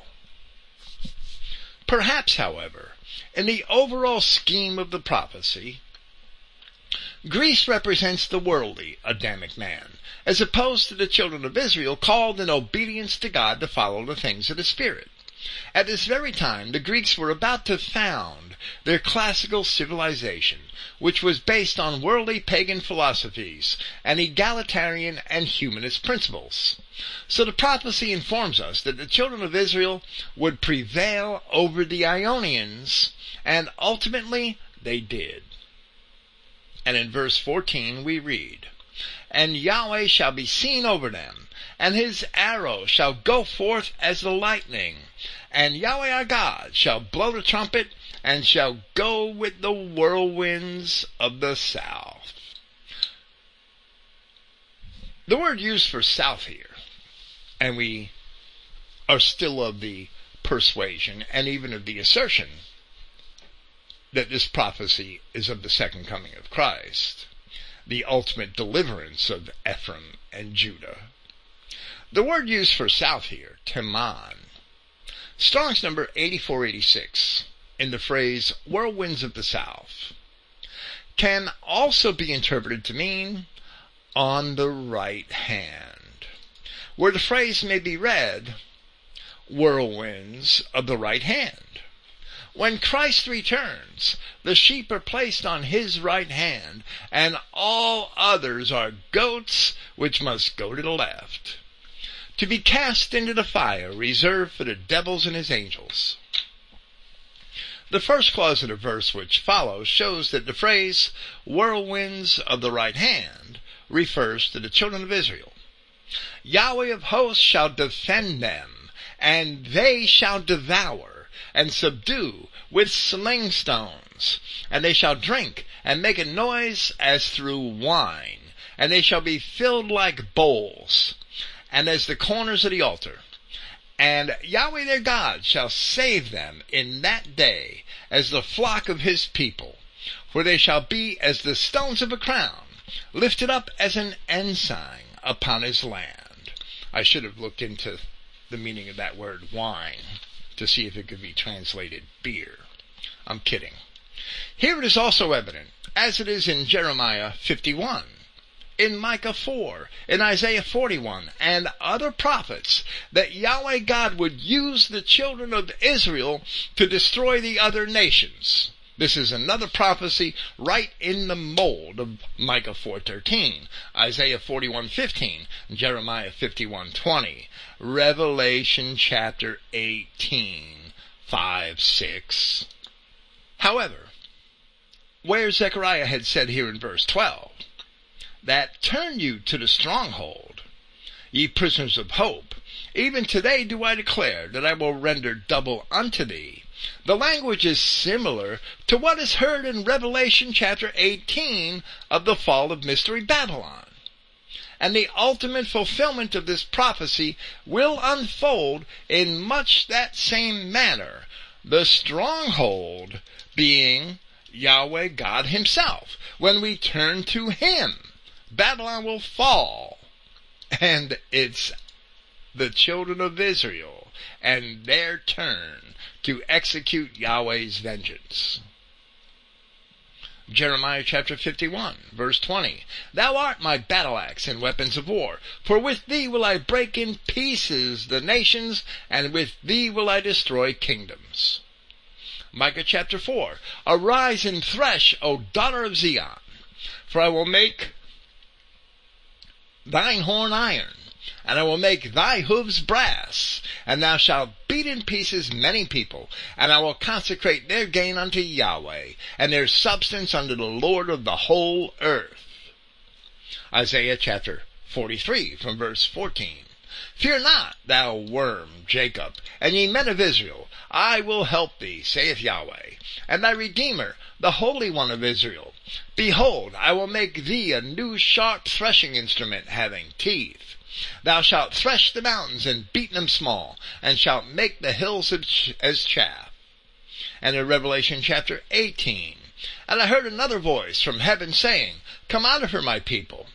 Perhaps, however, in the overall scheme of the prophecy, Greece represents the worldly Adamic man, as opposed to the children of Israel called in obedience to God to follow the things of the Spirit. At this very time, the Greeks were about to found their classical civilization, which was based on worldly pagan philosophies and egalitarian and humanist principles. So the prophecy informs us that the children of Israel would prevail over the Ionians, and ultimately they did. And in verse 14 we read, And Yahweh shall be seen over them, and his arrow shall go forth as the lightning, and Yahweh our God shall blow the trumpet, and shall go with the whirlwinds of the south. The word used for south here, and we are still of the persuasion and even of the assertion that this prophecy is of the second coming of Christ, the ultimate deliverance of Ephraim and Judah. The word used for south here, Teman, Strong's number 8486 in the phrase whirlwinds of the south can also be interpreted to mean on the right hand, where the phrase may be read whirlwinds of the right hand. When Christ returns, the sheep are placed on his right hand, and all others are goats which must go to the left to be cast into the fire reserved for the devils and his angels. The first clause of the verse which follows shows that the phrase whirlwinds of the right hand refers to the children of Israel. Yahweh of hosts shall defend them, and they shall devour and subdue with sling stones, and they shall drink and make a noise as through wine, and they shall be filled like bowls and as the corners of the altar. And Yahweh their God shall save them in that day as the flock of his people, for they shall be as the stones of a crown, lifted up as an ensign upon his land. I should have looked into the meaning of that word wine to see if it could be translated beer. I'm kidding. Here it is also evident, as it is in Jeremiah 51, in Micah 4, in Isaiah 41, and other prophets that Yahweh God would use the children of Israel to destroy the other nations. This is another prophecy right in the mold of Micah 4:13, Isaiah 41:15, Jeremiah 51:20, Revelation chapter 18, 5, 6. However, where Zechariah had said here in verse 12, that turn you to the stronghold, ye prisoners of hope. Even today do I declare that I will render double unto thee. The language is similar to what is heard in Revelation chapter 18 of the fall of Mystery Babylon. And the ultimate fulfillment of this prophecy will unfold in much that same manner, the stronghold being Yahweh God Himself, when we turn to Him Babylon will fall. And it's the children of Israel and their turn to execute Yahweh's vengeance. Jeremiah chapter 51, verse 20. Thou art my battle axe and weapons of war, for with thee will I break in pieces the nations, and with thee will I destroy kingdoms. Micah chapter 4. Arise and thresh, O daughter of Zion, for I will make thine horn iron, and I will make thy hoofs brass, and thou shalt beat in pieces many people, and I will consecrate their gain unto Yahweh, and their substance unto the Lord of the whole earth. Isaiah chapter 43 from verse 14. Fear not, thou worm, Jacob, and ye men of Israel, I will help thee, saith Yahweh, and thy Redeemer, the Holy One of Israel. Behold, I will make thee a new sharp threshing instrument having teeth. Thou shalt thresh the mountains and beat them small, and shalt make the hills as chaff. And in Revelation chapter 18, And I heard another voice from heaven saying, Come out of her, my people,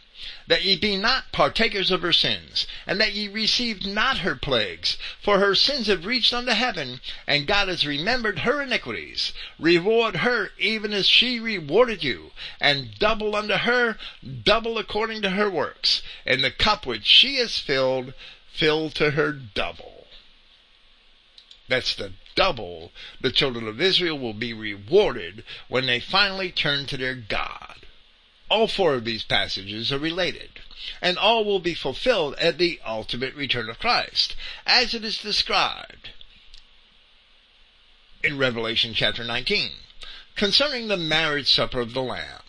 that ye be not partakers of her sins, and that ye receive not her plagues. For her sins have reached unto heaven, and God has remembered her iniquities. Reward her even as she rewarded you, and double unto her, double according to her works. And the cup which she has filled, fill to her double. That's the double the children of Israel will be rewarded when they finally turn to their God. All four of these passages are related, and all will be fulfilled at the ultimate return of Christ, as it is described in Revelation chapter 19, concerning the marriage supper of the Lamb.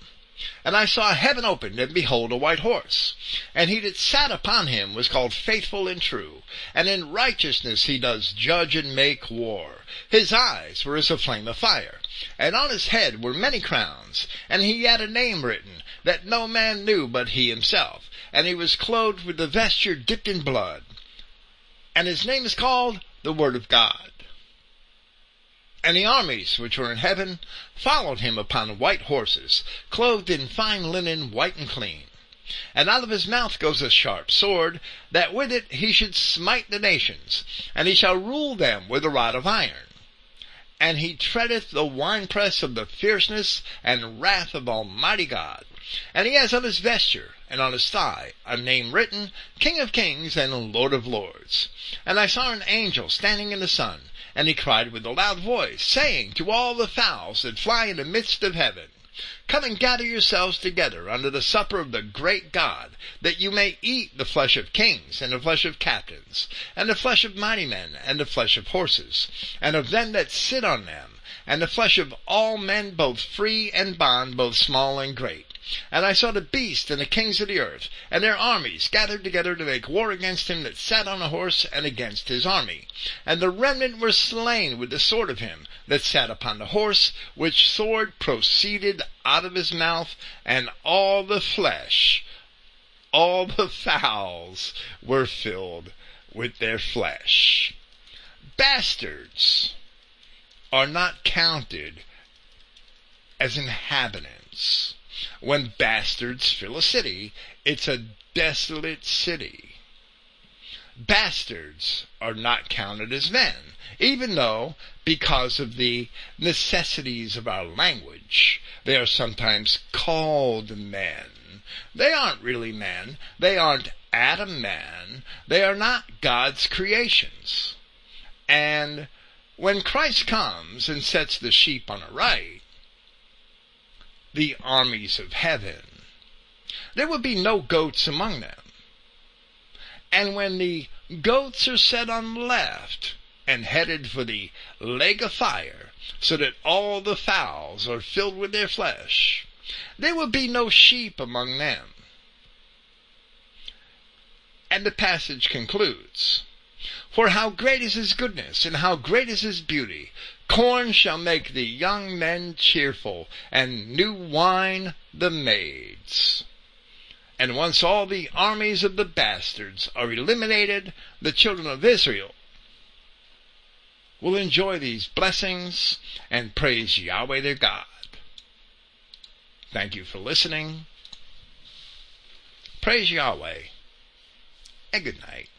And I saw heaven opened, and behold a white horse. And he that sat upon him was called faithful and true, and in righteousness he does judge and make war. His eyes were as a flame of fire, and on his head were many crowns, and he had a name written, that no man knew but he himself, and he was clothed with a vesture dipped in blood. And his name is called the Word of God. And the armies which were in heaven followed him upon white horses, clothed in fine linen, white and clean. And out of his mouth goes a sharp sword, that with it he should smite the nations, and he shall rule them with a rod of iron. And he treadeth the winepress of the fierceness and wrath of Almighty God. And he has on his vesture and on his thigh a name written, King of Kings and Lord of Lords. And I saw an angel standing in the sun, and he cried with a loud voice, saying to all the fowls that fly in the midst of heaven, Come and gather yourselves together unto the supper of the great God, that you may eat the flesh of kings, and the flesh of captains, and the flesh of mighty men, and the flesh of horses, and of them that sit on them, and the flesh of all men, both free and bond, both small and great. And I saw the beast and the kings of the earth, and their armies gathered together to make war against him that sat on a horse and against his army. And the remnant were slain with the sword of him that sat upon the horse, which sword proceeded out of his mouth, and all the flesh, all the fowls were filled with their flesh. Bastards are not counted as inhabitants. When bastards fill a city, it's a desolate city. Bastards are not counted as men, even though, because of the necessities of our language, they are sometimes called men. They aren't really men. They aren't Adam men. They are not God's creations. And when Christ comes and sets the sheep on a right, the armies of heaven. There would be no goats among them. And when the goats are set on left and headed for the lake of fire, so that all the fowls are filled with their flesh, there will be no sheep among them. And the passage concludes, For how great is his goodness, and how great is his beauty! Corn shall make the young men cheerful, and new wine the maids. And once all the armies of the bastards are eliminated, the children of Israel will enjoy these blessings and praise Yahweh their God. Thank you for listening. Praise Yahweh, and good night.